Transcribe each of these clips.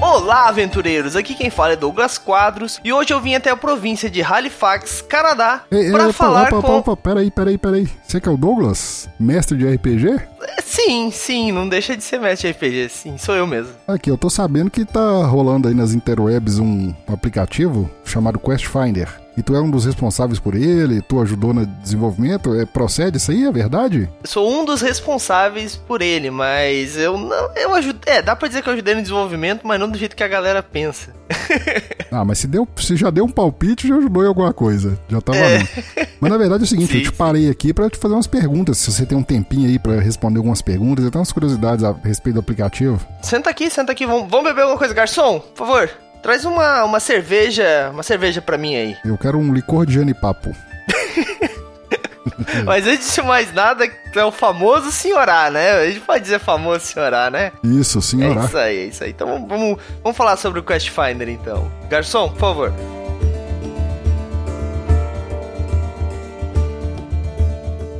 Olá, aventureiros! Aqui quem fala é Douglas Quadros e hoje eu vim até a província de Halifax, Canadá, para falar opa, opa, com. opa, peraí, peraí, peraí. Você que é o Douglas? Mestre de RPG? É, Sim, sim, não deixa de ser mestre de RPG, sim, sou eu mesmo. Aqui, eu tô sabendo que tá rolando aí nas interwebs um aplicativo chamado Quest Finder. E tu é um dos responsáveis por ele, tu ajudou no desenvolvimento. É, procede isso aí, é verdade? Sou um dos responsáveis por ele, mas eu não. Eu ajudei. É, dá pra dizer que eu ajudei no desenvolvimento, mas não do jeito que a galera pensa. Ah, mas se, deu, se já deu um palpite, já ajudou em alguma coisa. Já tá valendo. Mas na verdade é o seguinte, Sim, eu te parei aqui pra te fazer umas perguntas. Se você tem um tempinho aí pra responder algumas perguntas, eu tenho umas curiosidades a respeito do aplicativo. Senta aqui, senta aqui, vamos, vamos beber alguma coisa, garçom, por favor. Traz uma, uma cerveja, uma cerveja pra mim aí. Eu quero um licor de janipapo. Mas antes de mais nada, é o famoso senhorá, né? A gente pode dizer famoso senhorá, né? Isso, É senhora. isso aí, é isso aí. Então vamos, vamos, vamos falar sobre o Quest Finder então. Garçom, por favor.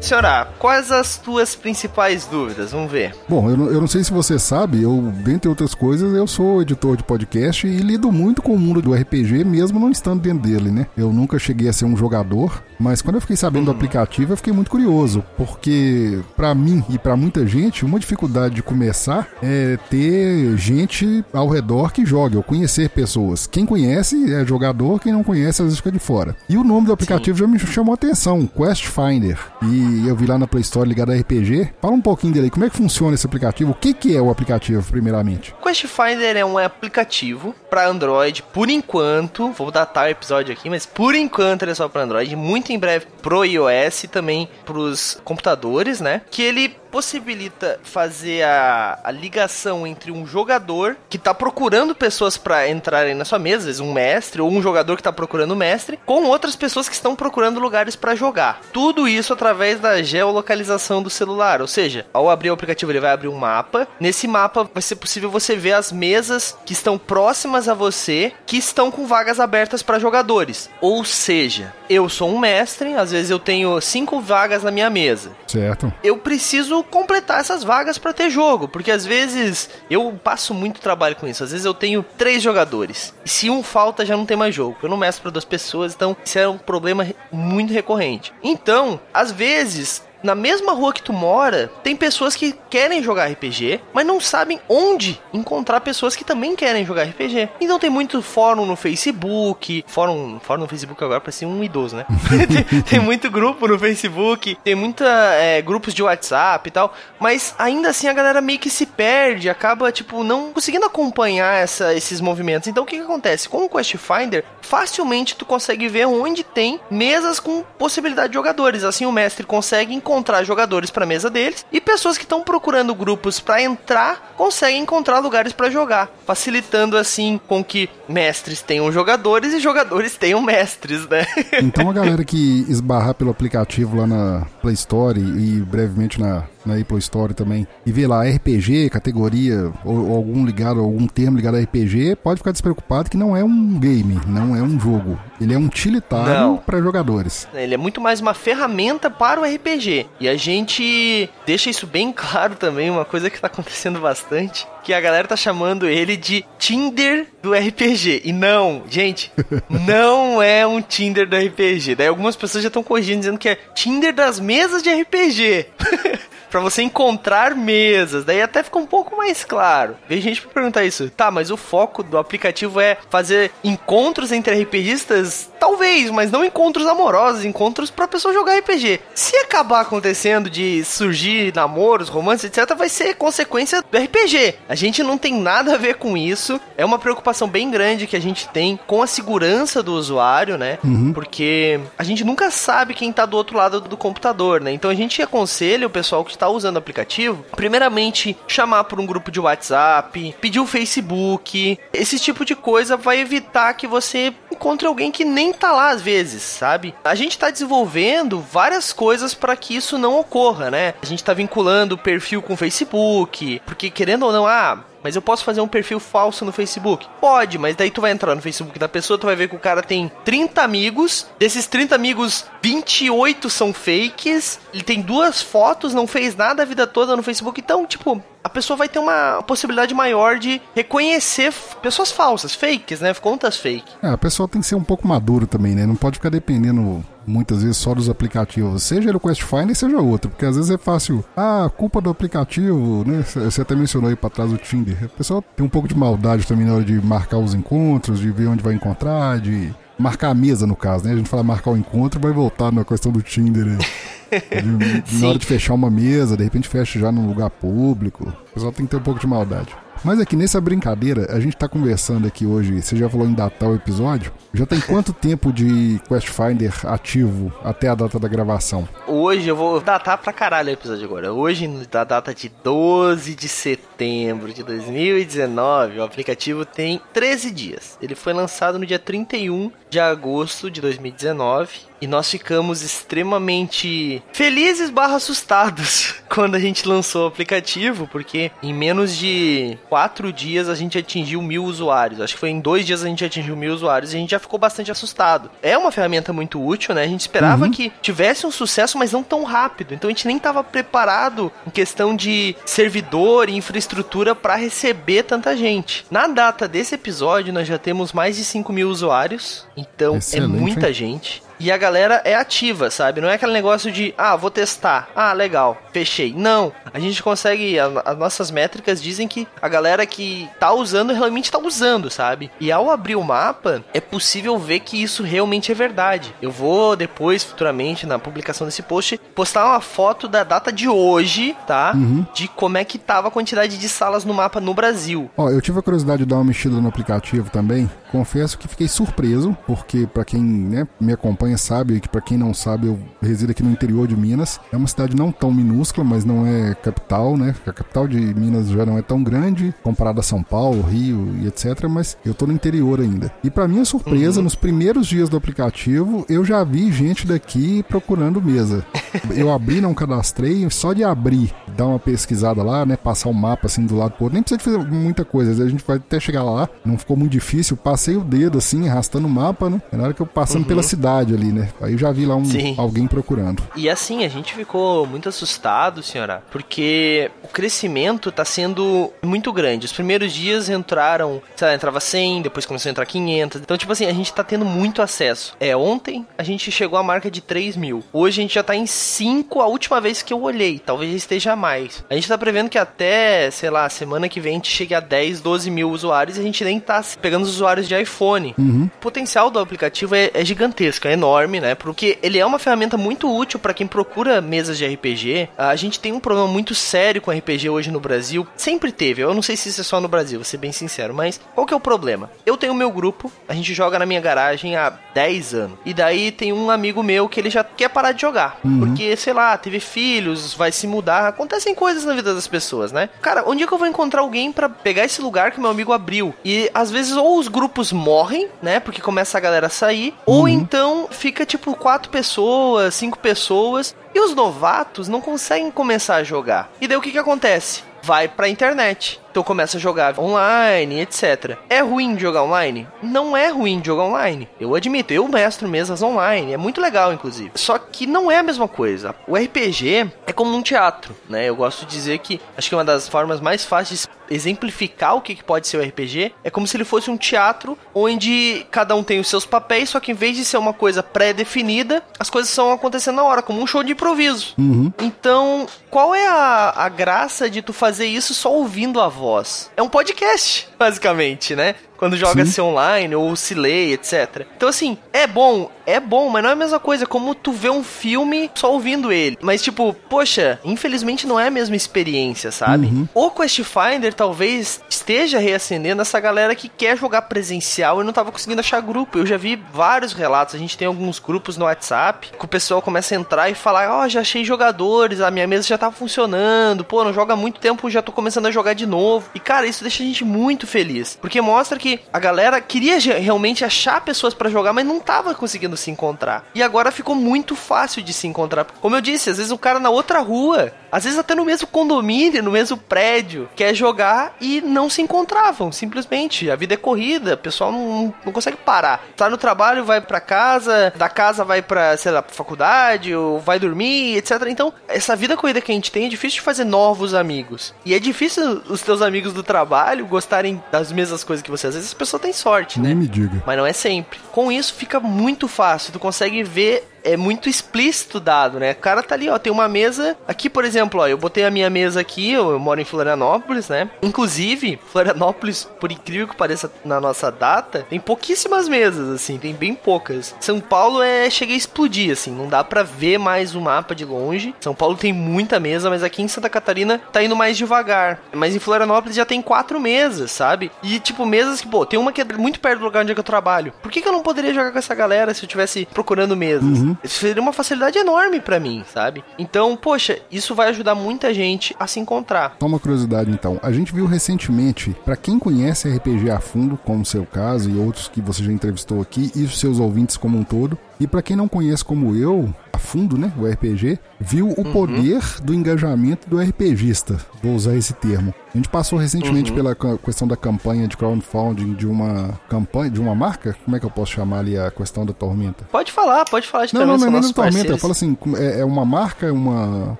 Senhora, quais as tuas principais dúvidas? Vamos ver. Bom, eu não, eu não sei se você sabe, eu, dentre outras coisas, eu sou editor de podcast e lido muito com o mundo do RPG, mesmo não estando dentro dele, né? Eu nunca cheguei a ser um jogador, mas quando eu fiquei sabendo do aplicativo, eu fiquei muito curioso, porque pra mim e pra muita gente, uma dificuldade de começar é ter gente ao redor que jogue, ou conhecer pessoas. Quem conhece é jogador, quem não conhece às vezes fica de fora. E o nome do aplicativo já me chamou a atenção, Quest Finder. E eu vi lá na Play Store ligado a RPG. Fala um pouquinho dele aí, como é que funciona esse aplicativo? O que, que é o aplicativo, primeiramente? Quest Finder é um aplicativo para Android, por enquanto, vou datar o episódio aqui, mas por enquanto ele é só para Android, muito em breve pro iOS e também pros computadores, né? Que ele possibilita fazer a, a ligação entre um jogador que tá procurando pessoas para entrarem na sua mesa, às vezes um mestre ou um jogador que tá procurando mestre, com outras pessoas que estão procurando lugares para jogar. Tudo isso através da geolocalização do celular, ou seja, ao abrir o aplicativo ele vai abrir um mapa. Nesse mapa vai ser possível você ver as mesas que estão próximas a você, que estão com vagas abertas para jogadores. Ou seja, eu sou um mestre, às vezes eu tenho cinco vagas na minha mesa Certo? eu preciso completar essas vagas para ter jogo, porque às vezes eu passo muito trabalho com isso. Às vezes eu tenho três jogadores. E se um falta, já não tem mais jogo. Eu não mestro para duas pessoas, então isso é um problema muito recorrente. Então, às vezes, базис na mesma rua que tu mora, tem pessoas que querem jogar RPG, mas não sabem onde encontrar pessoas que também querem jogar RPG. Então tem muito fórum no Facebook, fórum, fórum no Facebook agora parece um idoso, né? tem, tem muito grupo no Facebook, tem muita é, grupos de WhatsApp e tal, mas ainda assim a galera meio que se perde, acaba tipo não conseguindo acompanhar essa, esses movimentos. Então o que, que acontece? Com o Quest Finder, facilmente tu consegue ver onde tem mesas com possibilidade de jogadores. Assim o mestre consegue encontrar jogadores para mesa deles e pessoas que estão procurando grupos para entrar conseguem encontrar lugares para jogar, facilitando assim com que mestres tenham jogadores e jogadores tenham mestres, né? Então a galera que esbarrar pelo aplicativo lá na Play Store e brevemente na, na Apple Store também e ver lá RPG, categoria ou, ou algum ligado, algum termo ligado a RPG, pode ficar despreocupado que não é um game, não é um jogo. Ele é um utilitário para jogadores. Ele é muito mais uma ferramenta para o RPG. E a gente deixa isso bem claro também, uma coisa que tá acontecendo bastante, que a galera tá chamando ele de Tinder do RPG. E não, gente, não é um Tinder do RPG. Daí algumas pessoas já estão corrigindo dizendo que é Tinder das mesas de RPG. Pra você encontrar mesas, daí até fica um pouco mais claro. Vem gente pra perguntar isso. Tá, mas o foco do aplicativo é fazer encontros entre RPGistas? Talvez, mas não encontros amorosos, encontros pra pessoa jogar RPG. Se acabar acontecendo de surgir namoros, romances, etc, vai ser consequência do RPG. A gente não tem nada a ver com isso. É uma preocupação bem grande que a gente tem com a segurança do usuário, né? Porque a gente nunca sabe quem tá do outro lado do computador, né? Então a gente aconselha o pessoal que está usando o aplicativo, primeiramente chamar por um grupo de WhatsApp, pedir o Facebook. Esse tipo de coisa vai evitar que você encontre alguém que nem tá lá às vezes, sabe? A gente tá desenvolvendo várias coisas para que isso não ocorra, né? A gente tá vinculando o perfil com o Facebook, porque querendo ou não, ah, mas eu posso fazer um perfil falso no Facebook? Pode, mas daí tu vai entrar no Facebook da pessoa, tu vai ver que o cara tem 30 amigos, desses 30 amigos, 28 são fakes, ele tem duas fotos, não fez nada a vida toda no Facebook, então, tipo, pessoa vai ter uma possibilidade maior de reconhecer pessoas falsas, fakes, né? Contas fake. É, a pessoa tem que ser um pouco madura também, né? Não pode ficar dependendo muitas vezes só dos aplicativos, seja ele o Quest Finder, seja outro, porque às vezes é fácil, ah, culpa do aplicativo, né? Você até mencionou aí para trás o Tinder. A pessoa tem um pouco de maldade também na hora de marcar os encontros, de ver onde vai encontrar, de marcar a mesa no caso, né? A gente fala marcar o encontro, vai voltar na questão do Tinder aí. Na hora de fechar uma mesa, de repente fecha já num lugar público. O pessoal tem que ter um pouco de maldade. Mas aqui nessa brincadeira, a gente tá conversando aqui hoje, você já falou em datar o episódio. Já tem quanto tempo de Quest Finder ativo até a data da gravação? Hoje eu vou datar pra caralho o episódio agora. Hoje, da data de 12 de setembro de 2019, o aplicativo tem 13 dias. Ele foi lançado no dia 31 de agosto de 2019 e nós ficamos extremamente felizes barra assustados quando a gente lançou o aplicativo, porque em menos de quatro dias a gente atingiu mil usuários. Acho que foi em dois dias a gente atingiu mil usuários e a gente já ficou bastante assustado. É uma ferramenta muito útil, né? A gente esperava uhum. que tivesse um sucesso, mas não tão rápido. Então a gente nem estava preparado em questão de servidor e infraestrutura para receber tanta gente. Na data desse episódio, nós já temos mais de 5 mil usuários. Então é Excelente, é muita hein? gente e a galera é ativa, sabe? Não é aquele negócio de, ah, vou testar, ah, legal, fechei. Não, a gente consegue, a, as nossas métricas dizem que a galera que tá usando realmente tá usando, sabe? E ao abrir o mapa, é possível ver que isso realmente é verdade. Eu vou depois, futuramente, na publicação desse post, postar uma foto da data de hoje, tá? Uhum. De como é que tava a quantidade de salas no mapa no Brasil. Ó, eu tive a curiosidade de dar uma mexida no aplicativo também. Confesso que fiquei surpreso, porque para quem né, me acompanha sabe que para quem não sabe, eu resido aqui no interior de Minas. É uma cidade não tão minúscula, mas não é capital, né? A capital de Minas já não é tão grande comparada a São Paulo, Rio e etc, mas eu tô no interior ainda. E para minha surpresa, uhum. nos primeiros dias do aplicativo, eu já vi gente daqui procurando mesa. Eu abri, não cadastrei, só de abrir, dar uma pesquisada lá, né, passar o um mapa assim do lado pro outro, nem precisa fazer muita coisa, a gente vai até chegar lá, não ficou muito difícil, passei o dedo assim, arrastando o mapa, né? Na hora que eu passando uhum. pela cidade ali, né? Aí eu já vi lá um, alguém procurando. E assim, a gente ficou muito assustado, senhora, porque o crescimento tá sendo muito grande. Os primeiros dias entraram, sei lá, entrava 100, depois começou a entrar 500. Então, tipo assim, a gente tá tendo muito acesso. É, ontem a gente chegou à marca de 3 mil. Hoje a gente já tá em 5 a última vez que eu olhei. Talvez esteja mais. A gente tá prevendo que até, sei lá, semana que vem a gente chegue a 10, 12 mil usuários e a gente nem tá pegando os usuários de iPhone. Uhum. O potencial do aplicativo é, é gigantesco, é enorme, né? Porque ele é uma ferramenta muito útil para quem procura mesas de RPG. A gente tem um problema muito sério com RPG hoje no Brasil. Sempre teve. Eu não sei se isso é só no Brasil, vou ser bem sincero. Mas qual que é o problema? Eu tenho meu grupo, a gente joga na minha garagem há 10 anos. E daí tem um amigo meu que ele já quer parar de jogar. Uhum. Porque, sei lá, teve filhos, vai se mudar. Acontecem coisas na vida das pessoas, né? Cara, onde é que eu vou encontrar alguém para pegar esse lugar que meu amigo abriu? E às vezes ou os grupos morrem, né? Porque começa a galera a sair. Uhum. Ou então fica tipo quatro pessoas, cinco pessoas. E os novatos não conseguem começar a jogar. E daí o que que acontece? Vai pra internet. Então começa a jogar online, etc. É ruim de jogar online? Não é ruim de jogar online. Eu admito, eu mestro mesas online, é muito legal, inclusive. Só que não é a mesma coisa. O RPG é como um teatro, né? Eu gosto de dizer que acho que uma das formas mais fáceis de exemplificar o que pode ser o RPG é como se ele fosse um teatro onde cada um tem os seus papéis, só que em vez de ser uma coisa pré-definida, as coisas estão acontecendo na hora, como um show de improviso. Uhum. Então, qual é a, a graça de tu fazer isso só ouvindo a voz? Voz. É um podcast, basicamente, né? Quando joga-se online ou se lê, etc. Então, assim, é bom, é bom, mas não é a mesma coisa como tu vê um filme só ouvindo ele. Mas, tipo, poxa, infelizmente não é a mesma experiência, sabe? Uhum. O Quest Finder talvez esteja reacendendo essa galera que quer jogar presencial e não tava conseguindo achar grupo. Eu já vi vários relatos, a gente tem alguns grupos no WhatsApp que o pessoal começa a entrar e falar: Ó, oh, já achei jogadores, a minha mesa já tá funcionando, pô, não joga há muito tempo, já tô começando a jogar de novo. E, cara, isso deixa a gente muito feliz, porque mostra que a galera queria realmente achar pessoas para jogar, mas não tava conseguindo se encontrar. E agora ficou muito fácil de se encontrar. Como eu disse, às vezes o cara na outra rua às vezes até no mesmo condomínio, no mesmo prédio, quer jogar e não se encontravam, simplesmente. A vida é corrida, o pessoal não, não consegue parar. Tá no trabalho, vai para casa, da casa vai pra, sei lá, pra faculdade, ou vai dormir, etc. Então, essa vida corrida que a gente tem é difícil de fazer novos amigos. E é difícil os teus amigos do trabalho gostarem das mesmas coisas que você. Às vezes a pessoa tem sorte, Nem né? me diga. Mas não é sempre. Com isso fica muito fácil, tu consegue ver é muito explícito dado, né? O cara tá ali, ó, tem uma mesa. Aqui, por exemplo, ó, eu botei a minha mesa aqui, eu, moro em Florianópolis, né? Inclusive, Florianópolis, por incrível que pareça na nossa data, tem pouquíssimas mesas, assim, tem bem poucas. São Paulo é cheguei a explodir, assim, não dá para ver mais o mapa de longe. São Paulo tem muita mesa, mas aqui em Santa Catarina tá indo mais devagar. Mas em Florianópolis já tem quatro mesas, sabe? E tipo, mesas que, pô, tem uma que é muito perto do lugar onde é que eu trabalho. Por que, que eu não poderia jogar com essa galera se eu tivesse procurando mesas? Uhum. Isso seria uma facilidade enorme para mim, sabe? Então, poxa, isso vai ajudar muita gente a se encontrar. Só uma curiosidade então. A gente viu recentemente, para quem conhece RPG a fundo, como o seu caso e outros que você já entrevistou aqui, e os seus ouvintes como um todo, e para quem não conhece como eu, a fundo, né, o RPG, viu o poder do engajamento do RPGista, vou usar esse termo. A gente passou recentemente pela ca- questão da campanha de crowdfunding de uma campanha, de uma marca, como é que eu posso chamar ali a questão da Tormenta? Pode falar, pode falar de Não, não, Tormenta, não é nossos Tormenta, eu falo assim, é, é uma marca, é uma...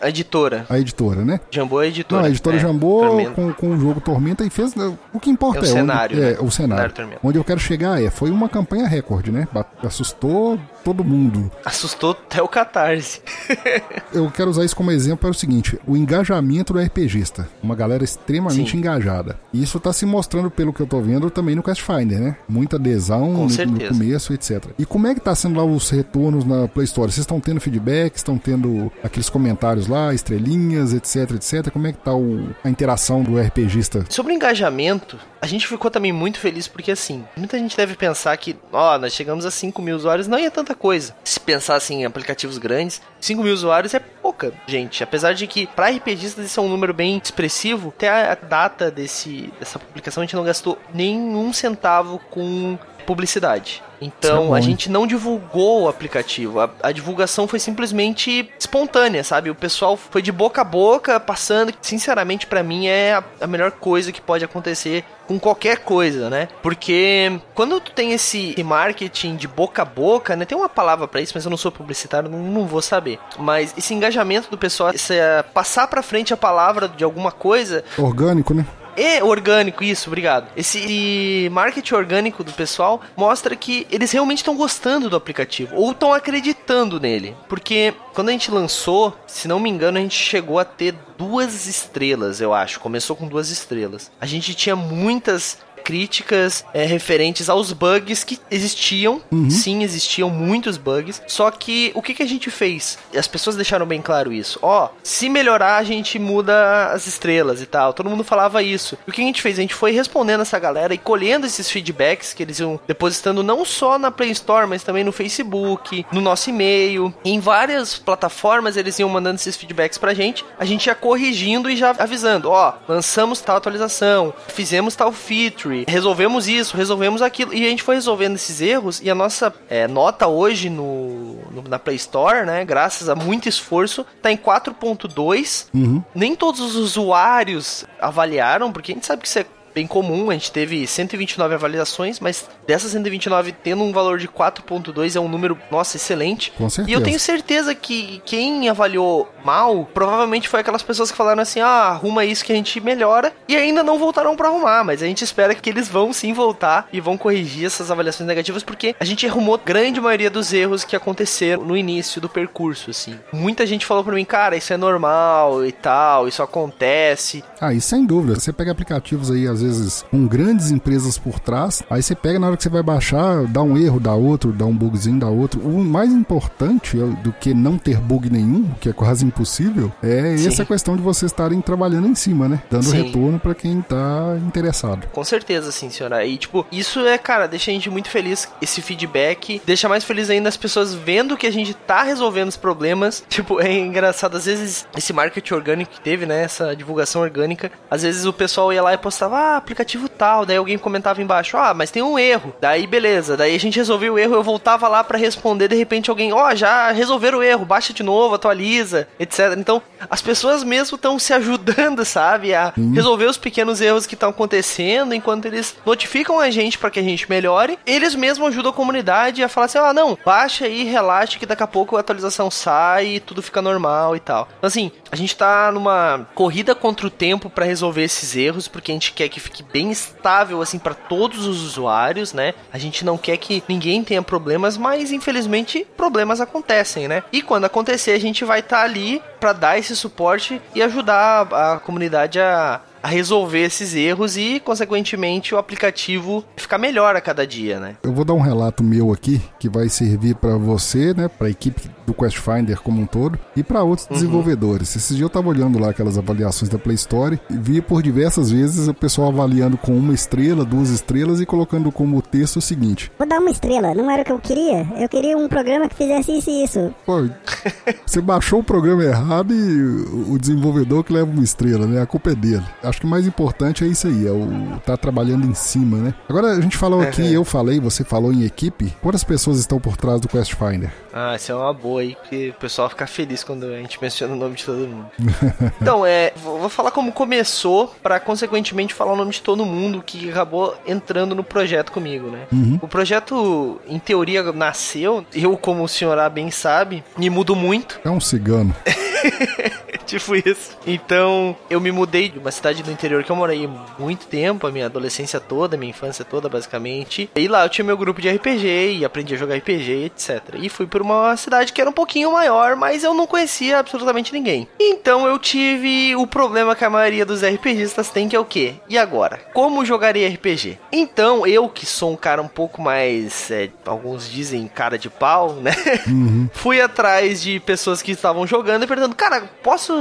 A editora. a editora, né? Jambô é a editora. Não, a editora é, Jambô Tormenta. com, com o jogo Tormenta e fez. né, O que importa É o é, cenário, onde, né? é o cenário. Cenário Tormenta. Onde eu quero chegar é, foi uma campanha recorde, né? Assustou todo mundo. Assustou até o Catarse. Eu quero usar isso como exemplo para o seguinte: o engajamento do RPGista. Uma galera extremamente Sim. engajada. E isso tá se mostrando, pelo que eu tô vendo, também no Quest Finder, né? Muita adesão no, no começo, etc. E como é que tá sendo lá os retornos na Play Store? Vocês estão tendo feedback? Estão tendo aqueles comentários lá, estrelinhas, etc, etc? Como é que tá o- a interação do RPGista? Sobre o engajamento, a gente ficou também muito feliz porque, assim, muita gente deve pensar que, ó, nós chegamos a 5 mil usuários, não é tanta coisa. Se pensar, assim, em aplicativos grandes, 5 mil usuários é pouca gente. Apesar de que, pra RPGistas, isso é um número bem expressivo, até a data desse, dessa publicação a gente não gastou nenhum centavo com publicidade. É Então bom, a gente não divulgou o aplicativo. A, a divulgação foi simplesmente espontânea, sabe? O pessoal foi de boca a boca passando. Sinceramente, pra mim é a, a melhor coisa que pode acontecer com qualquer coisa, né? Porque quando tu tem esse marketing de boca a boca, né? Tem uma palavra pra isso, mas eu não sou publicitário, não, não vou saber. Mas esse engajamento do pessoal, esse, passar pra frente a palavra de alguma coisa, Orgânico, né? É orgânico, isso, obrigado. Esse marketing orgânico do pessoal mostra que eles realmente estão gostando do aplicativo ou estão acreditando nele. Porque quando a gente lançou, se não me engano, a gente chegou a ter duas estrelas, eu acho. Começou com duas estrelas. A gente tinha muitas críticas é, referentes aos bugs que existiam. Sim, existiam muitos bugs. Só que o que, que a gente fez? As pessoas deixaram bem claro isso. Ó, se melhorar, a gente muda as estrelas e tal. Todo mundo falava isso. E o que a gente fez? A gente foi respondendo essa galera e colhendo esses feedbacks que eles iam depositando não só na Play Store, mas também no Facebook, no nosso e-mail. Em várias plataformas eles iam mandando esses feedbacks pra gente. A gente ia corrigindo e já avisando: ó, lançamos tal atualização, fizemos tal feature, resolvemos isso, resolvemos aquilo. E a gente foi resolvendo esses erros e a nossa é, nota hoje no, no- na Play Store, né, graças a muito esforço, tá em 4.2. Nem todos os usuários avaliaram, porque a gente sabe que isso é bem comum, a gente teve 129 avaliações, mas dessas 129 tendo um valor de 4.2 é um número, nossa, excelente. Com certeza. E eu tenho certeza que quem avaliou mal, provavelmente foi aquelas pessoas que falaram assim: "Ah, arruma isso que a gente melhora" e ainda não voltaram pra arrumar, mas a gente espera que eles vão sim voltar e vão corrigir essas avaliações negativas porque a gente arrumou grande maioria dos erros que aconteceram no início do percurso, assim. Muita gente falou pra mim: "Cara, isso é normal e tal, isso acontece". Ah, isso sem dúvida. Você pega aplicativos aí, às vezes, com grandes empresas por trás, aí você pega na hora que você vai baixar, dá um erro, dá outro, dá um bugzinho, dá outro. O mais importante do que não ter bug nenhum, que é quase impossível, é Sim. essa questão de vocês estarem trabalhando em cima, né? Dando Sim. retorno pra quem tá interessado. Com certeza, sim, senhora. E, tipo, isso é, cara, deixa a gente muito feliz, esse feedback. Deixa mais feliz ainda as pessoas vendo que a gente tá resolvendo os problemas. Tipo, é engraçado, às vezes, esse marketing orgânico que teve, né? Essa divulgação orgânica. Às vezes o pessoal ia lá e postava, ah, aplicativo tal. Daí alguém comentava embaixo, ah, mas tem um erro. Daí beleza, daí a gente resolveu o erro, eu voltava lá para responder, de repente alguém, ó, oh, já resolveram o erro, baixa de novo, atualiza, etc. Então, as pessoas mesmo estão se ajudando, sabe, a hum. resolver os pequenos erros que estão acontecendo, enquanto eles notificam a gente para que a gente melhore. Eles mesmos ajudam a comunidade a falar assim: ah, não, baixa aí, relaxa que daqui a pouco a atualização sai e tudo fica normal e tal. Então, assim, a gente tá numa corrida contra o tempo para resolver esses erros, porque a gente quer que fique bem estável, assim, para todos os usuários, né? A gente não quer que ninguém tenha problemas, mas infelizmente problemas acontecem, né? E quando acontecer, a gente vai estar tá ali para dar esse suporte e ajudar a comunidade a a resolver esses erros e, consequentemente, o aplicativo ficar melhor a cada dia, né? Eu vou dar um relato meu aqui que vai servir para você, né, para a equipe do Quest Finder como um todo e para outros uhum. desenvolvedores. Esse dia eu tava olhando lá aquelas avaliações da Play Store e vi por diversas vezes o pessoal avaliando com uma estrela, duas estrelas e colocando como texto o seguinte: Vou dar uma estrela, não era o que eu queria. Eu queria um programa que fizesse isso e isso. Pô, você baixou o programa errado e o desenvolvedor que leva uma estrela, né? A culpa é dele. Acho que o mais importante é isso aí, é o tá trabalhando em cima, né? Agora a gente falou aqui, eu falei, você falou em equipe. Quantas pessoas estão por trás do Quest Finder? Ah, isso é uma boa aí, que o pessoal fica feliz quando a gente menciona o nome de todo mundo. então, é, vou falar como começou, para consequentemente falar o nome de todo mundo que acabou entrando no projeto comigo, né? Uhum. O projeto, em teoria, nasceu, eu, como o senhor bem sabe, me mudo muito. É um cigano. tipo isso. Então, eu me mudei de uma cidade do interior que eu morei muito tempo, a minha adolescência toda, a minha infância toda, basicamente. E lá eu tinha meu grupo de RPG e aprendi a jogar RPG, etc. E fui para uma cidade que era um pouquinho maior, mas eu não conhecia absolutamente ninguém. Então eu tive o problema que a maioria dos RPGistas tem, que é o quê? E agora? Como jogaria RPG? Então, eu que sou um cara um pouco mais, é, alguns dizem cara de pau, né? Uhum. Fui atrás de pessoas que estavam jogando e perguntando, cara, posso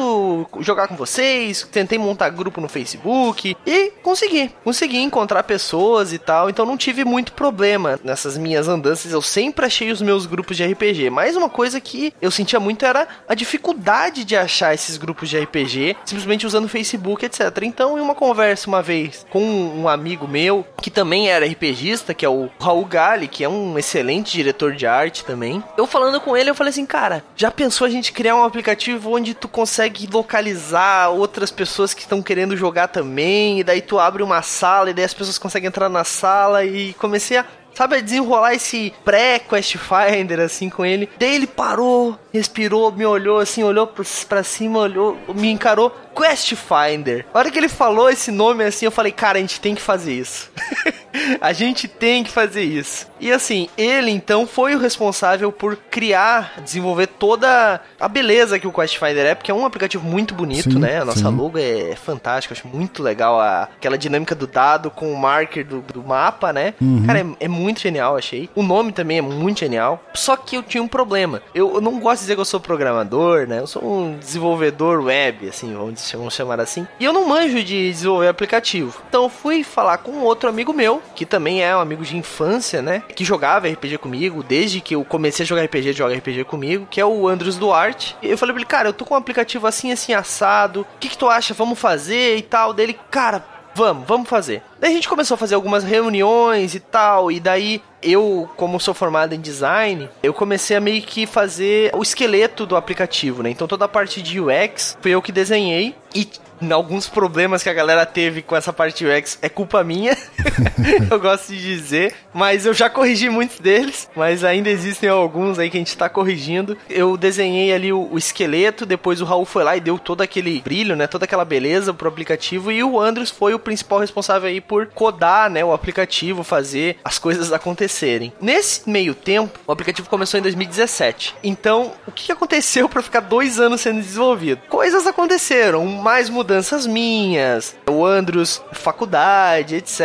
jogar com vocês? Tentei montar grupo no Facebook e consegui. Consegui encontrar pessoas e tal, então não tive muito problema nessas minhas andanças. Eu sempre achei os meus grupos de RPG. Mais uma coisa que eu sentia muito era a dificuldade de achar esses grupos de RPG, simplesmente usando Facebook, etc. Então, em uma conversa uma vez com um amigo meu, que também era RPGista, que é o Raul Gali, que é um excelente diretor de arte também, eu falando com ele, eu falei assim, cara, já pensou a gente criar um aplicativo onde tu consegue localizar outras pessoas que estão querendo jogar também, e daí tu abre uma sala e daí as pessoas conseguem entrar na sala e comecei a sabe, desenrolar esse pré-Quest Finder, assim, com ele. Daí ele parou, respirou, me olhou, assim, olhou pra cima, olhou, me encarou. Quest Finder. A hora que ele falou esse nome assim, eu falei, cara, a gente tem que fazer isso. a gente tem que fazer isso. E assim, ele então foi o responsável por criar, desenvolver toda a beleza que o Quest Finder é, porque é um aplicativo muito bonito, sim, né? A nossa sim. logo é fantástica, acho muito legal a, aquela dinâmica do dado com o marker do, do mapa, né? Uhum. Cara, é, é, muito genial, achei. O nome também é muito genial. Só que eu tinha um problema. Eu, eu não gosto de dizer que eu sou programador, né? Eu sou um desenvolvedor web, assim, vamos dizer vamos chamar assim. E eu não manjo de desenvolver aplicativo. Então fui falar com outro amigo meu, que também é um amigo de infância, né? Que jogava RPG comigo, desde que eu comecei a jogar RPG, joga RPG comigo, que é o Andros Duarte. E eu falei pra ele, cara, eu tô com um aplicativo assim, assim, assado. O que, que tu acha? Vamos fazer e tal. Dele, cara, vamos, vamos fazer. Daí a gente começou a fazer algumas reuniões e tal, e daí eu, como sou formado em design, eu comecei a meio que fazer o esqueleto do aplicativo, né? Então toda a parte de UX foi eu que desenhei e alguns problemas que a galera teve com essa parte UX é culpa minha, eu gosto de dizer, mas eu já corrigi muitos deles, mas ainda existem alguns aí que a gente tá corrigindo. Eu desenhei ali o, o esqueleto, depois o Raul foi lá e deu todo aquele brilho, né, toda aquela beleza pro aplicativo e o Andros foi o principal responsável aí por codar, né, o aplicativo, fazer as coisas acontecerem. Nesse meio tempo, o aplicativo começou em 2017. Então, o que aconteceu para ficar dois anos sendo desenvolvido? Coisas aconteceram, mais mudanças mudanças minhas, o Andros, faculdade, etc.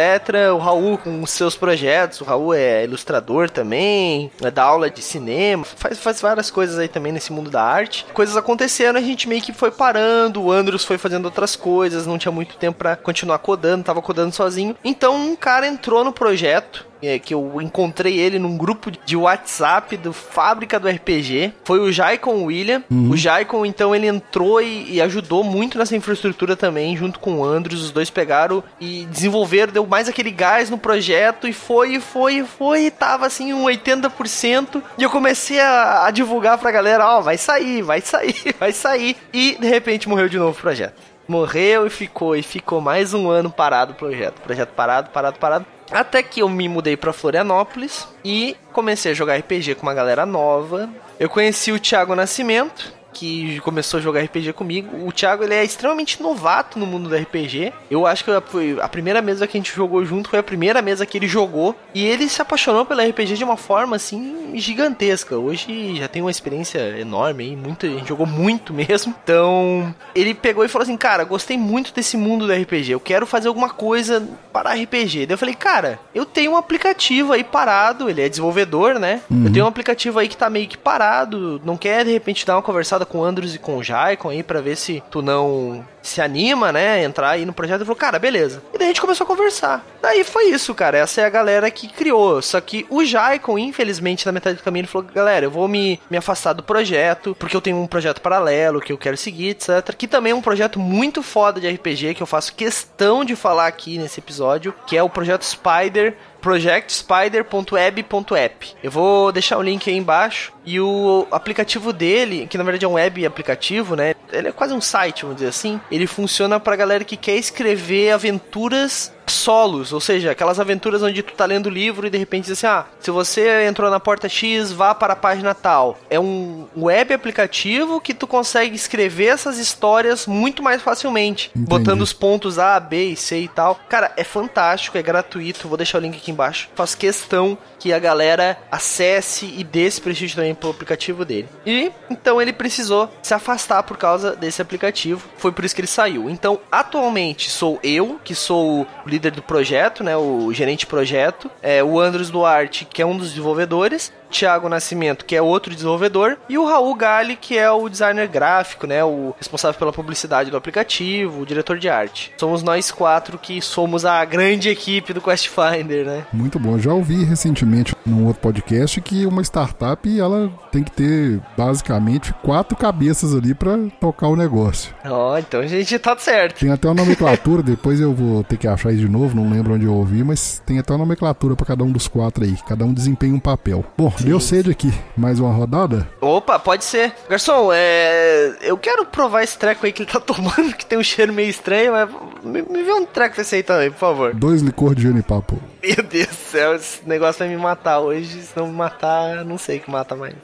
O Raul com os seus projetos, o Raul é ilustrador também, é dá aula de cinema, faz, faz várias coisas aí também nesse mundo da arte. Coisas aconteceram, a gente meio que foi parando, o Andros foi fazendo outras coisas, não tinha muito tempo para continuar codando, tava codando sozinho. Então um cara entrou no projeto é, que eu encontrei ele num grupo de WhatsApp do Fábrica do RPG. Foi o Jaicon William. Uhum. O Jaicon, então, ele entrou e, e, ajudou muito nessa infraestrutura também, junto com o Andrews. Os dois pegaram e desenvolveram, deu mais aquele gás no projeto e foi, foi, foi. E tava assim, um 80%. E eu comecei a, a divulgar pra galera: ó, oh, vai sair, vai sair, vai sair. E de repente morreu de novo o projeto morreu e ficou, e ficou mais um ano parado o projeto. Projeto parado, parado, parado. Até que eu me mudei para Florianópolis e comecei a jogar RPG com uma galera nova. Eu conheci o Thiago Nascimento, que começou a jogar RPG comigo. O Thiago ele é extremamente novato no mundo do RPG. Eu acho que foi a primeira mesa que a gente jogou junto foi a primeira mesa que ele jogou e ele se apaixonou pelo RPG de uma forma assim gigantesca. Hoje já tem uma experiência enorme, hein? Muito, a gente jogou muito mesmo. Então, ele pegou e falou assim: "Cara, gostei muito desse mundo do RPG. Eu quero fazer alguma coisa para RPG". Daí eu falei: "Cara, eu tenho um aplicativo aí parado, ele é desenvolvedor, né? Uhum. Eu tenho um aplicativo aí que tá meio que parado, não quer de repente dar uma conversada com o Andrews e com o Jaicon aí pra ver se tu não se anima, né, entrar aí no projeto. e falou, cara, beleza. E daí a gente começou a conversar. Daí foi isso, cara. Essa é a galera que criou. Só que o Jaicon, infelizmente, na metade do caminho, ele falou, galera, eu vou me, me afastar do projeto, porque eu tenho um projeto paralelo que eu quero seguir, etc. Que também é um projeto muito foda de RPG, que eu faço questão de falar aqui nesse episódio, que é o projeto Spider, projectspider.web.app. Eu vou deixar o link aí embaixo. E o aplicativo dele, que na verdade é um web aplicativo, né? Ele é quase um site, vamos dizer assim. Ele funciona pra galera que quer escrever aventuras solos, ou seja, aquelas aventuras onde tu tá lendo o livro e de repente diz assim: ah, se você entrou na porta X, vá para a página tal. É um web aplicativo que tu consegue escrever essas histórias muito mais facilmente, Entendi. botando os pontos A, B e C e tal. Cara, é fantástico, é gratuito. Vou deixar o link aqui embaixo. Faço questão que a galera acesse e dê esse prestígio também pro aplicativo dele. E então ele precisou se afastar por causa desse aplicativo. Foi por isso que ele saiu. Então, atualmente sou eu, que sou o líder do projeto, né, o gerente de projeto, é o Andros Duarte, que é um dos desenvolvedores, Thiago Nascimento, que é outro desenvolvedor, e o Raul Gali, que é o designer gráfico, né, o responsável pela publicidade do aplicativo, o diretor de arte. Somos nós quatro que somos a grande equipe do Quest Finder, né? Muito bom. Já ouvi recentemente num outro podcast que uma startup ela tem que ter basicamente quatro cabeças ali para tocar o negócio. Ó, oh, então a gente tá certo. Tem até uma nomenclatura, depois eu vou ter que achar isso de novo, não lembro onde eu ouvi, mas tem até uma nomenclatura para cada um dos quatro aí. Cada um desempenha um papel. Bom, Sim. deu sede aqui. Mais uma rodada? Opa, pode ser. Garçom, é... eu quero provar esse treco aí que ele tá tomando, que tem um cheiro meio estranho, mas me, me vê um treco desse aí também, por favor. Dois licor de genipapo. Meu Deus do céu, esse negócio vai me matar hoje. Se não me matar, não sei que mata mais.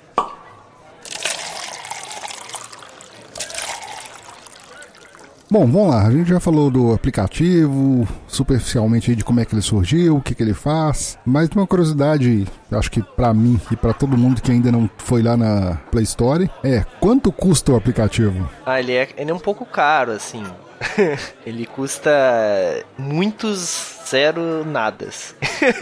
Bom, vamos lá. A gente já falou do aplicativo, superficialmente de como é que ele surgiu, o que, que ele faz. Mas uma curiosidade, acho que para mim e para todo mundo que ainda não foi lá na Play Store, é quanto custa o aplicativo? Ah, ele é, ele é um pouco caro, assim. ele custa muitos zero nadas.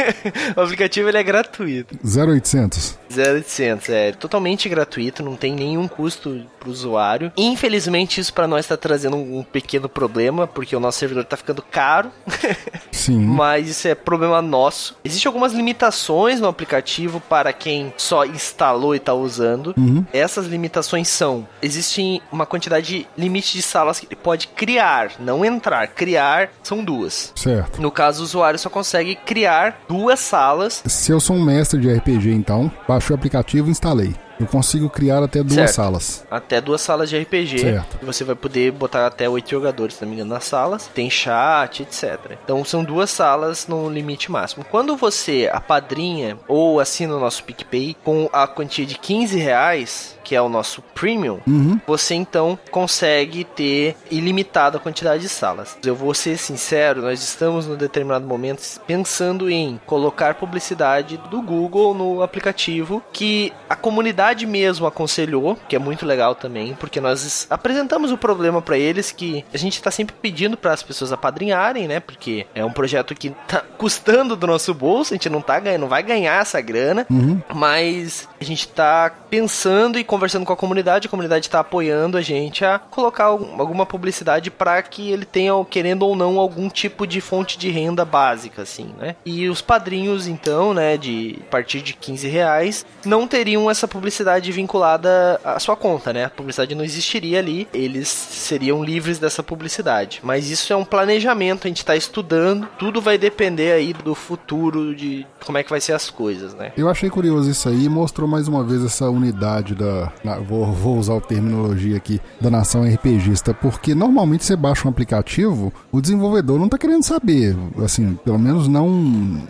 o aplicativo ele é gratuito. 0800. 0800, é totalmente gratuito, não tem nenhum custo pro usuário. Infelizmente isso para nós tá trazendo um pequeno problema, porque o nosso servidor tá ficando caro. Sim. Mas isso é problema nosso. Existem algumas limitações no aplicativo para quem só instalou e tá usando. Uhum. Essas limitações são: existe uma quantidade limite de salas que ele pode criar, não entrar. Criar são duas. Certo. No caso o usuário só consegue criar duas salas. Se eu sou um mestre de RPG, então, baixei o aplicativo e instalei. Eu consigo criar até duas certo. salas. Até duas salas de RPG. Certo. E você vai poder botar até oito jogadores, se não me engano, nas salas. Tem chat, etc. Então são duas salas no limite máximo. Quando você apadrinha ou assina o nosso PicPay com a quantia de 15 reais, que é o nosso premium, uhum. você então consegue ter ilimitada quantidade de salas. Eu vou ser sincero, nós estamos no determinado momento pensando em colocar publicidade do Google no aplicativo que a comunidade comunidade mesmo aconselhou, que é muito legal também, porque nós apresentamos o problema para eles que a gente tá sempre pedindo para as pessoas apadrinharem, né? Porque é um projeto que tá custando do nosso bolso, a gente não tá ganhando, não vai ganhar essa grana, Uhum. mas a gente tá pensando e conversando com a comunidade, a comunidade tá apoiando a gente a colocar algum- alguma publicidade para que ele tenha, querendo ou não, algum tipo de fonte de renda básica, assim, né? E os padrinhos, então, né, de a partir de 15 reais, não teriam essa publicidade vinculada à sua conta, né? A publicidade não existiria ali, eles seriam livres dessa publicidade. Mas isso é um planejamento, a gente tá estudando, tudo vai depender aí do futuro, de como é que vai ser as coisas, né? Eu achei curioso isso aí mostrou mais uma vez essa unidade da. na- vou, vou usar a terminologia aqui, da nação RPGista, porque normalmente você baixa um aplicativo, o desenvolvedor não tá querendo saber, assim, pelo menos não.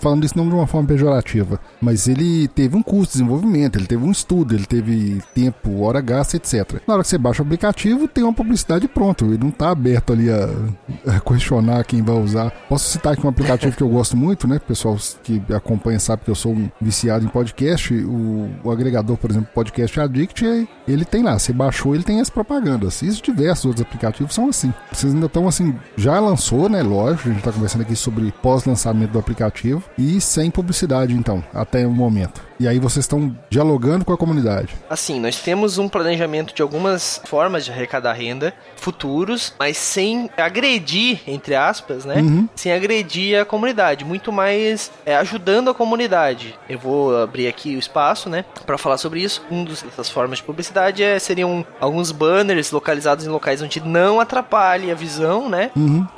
Falando isso não de uma forma pejorativa, mas ele teve um custo de desenvolvimento, ele teve um estudo, ele teve tempo, hora gasta, etc. Na hora que você baixa o aplicativo, tem uma publicidade pronto, ele não tá aberto ali a, a questionar quem vai usar. Posso citar aqui um aplicativo que eu gosto muito, né? Pessoal que acompanha sabe que eu sou um viciado em podcast. O, o agregador, por exemplo, Podcast Addict, ele tem lá. Você baixou, ele tem as propagandas. Isso diversos outros aplicativos são assim. Vocês ainda estão assim, já lançou, né? Lógico, a gente tá conversando aqui sobre pós-lançamento do aplicativo e sem publicidade, então, até o momento. E aí vocês estão dialogando com a comunidade. Assim, nós temos um planejamento de algumas formas de arrecadar renda futuros, mas sem agredir, entre aspas, né? Sem agredir a comunidade, muito mais é, ajudando a comunidade. Eu vou abrir aqui o espaço, né, para falar sobre isso. Um dessas formas de publicidade é, seriam alguns banners localizados em locais onde não atrapalhe a visão, né?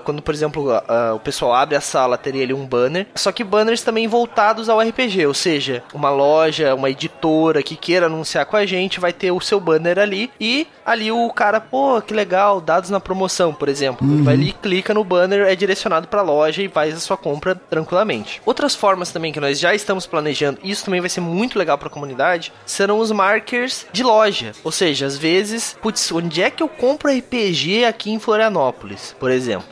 Quando, por exemplo, a- a- o pessoal abre a sala, teria ali um banner. Só que banners também voltados ao RPG, ou seja, uma loja, uma editora que queira anunciar com a gente vai ter o seu banner ali e ali o cara, pô, que legal, dados na promoção, por exemplo. Ele vai ali, clica no banner, é direcionado para a loja e faz a sua compra tranquilamente. Outras formas também que nós já estamos planejando, e isso também vai ser muito legal para a comunidade, serão os markers de loja. Ou seja, às vezes, putz, onde é que eu compro RPG aqui em Florianópolis, por exemplo?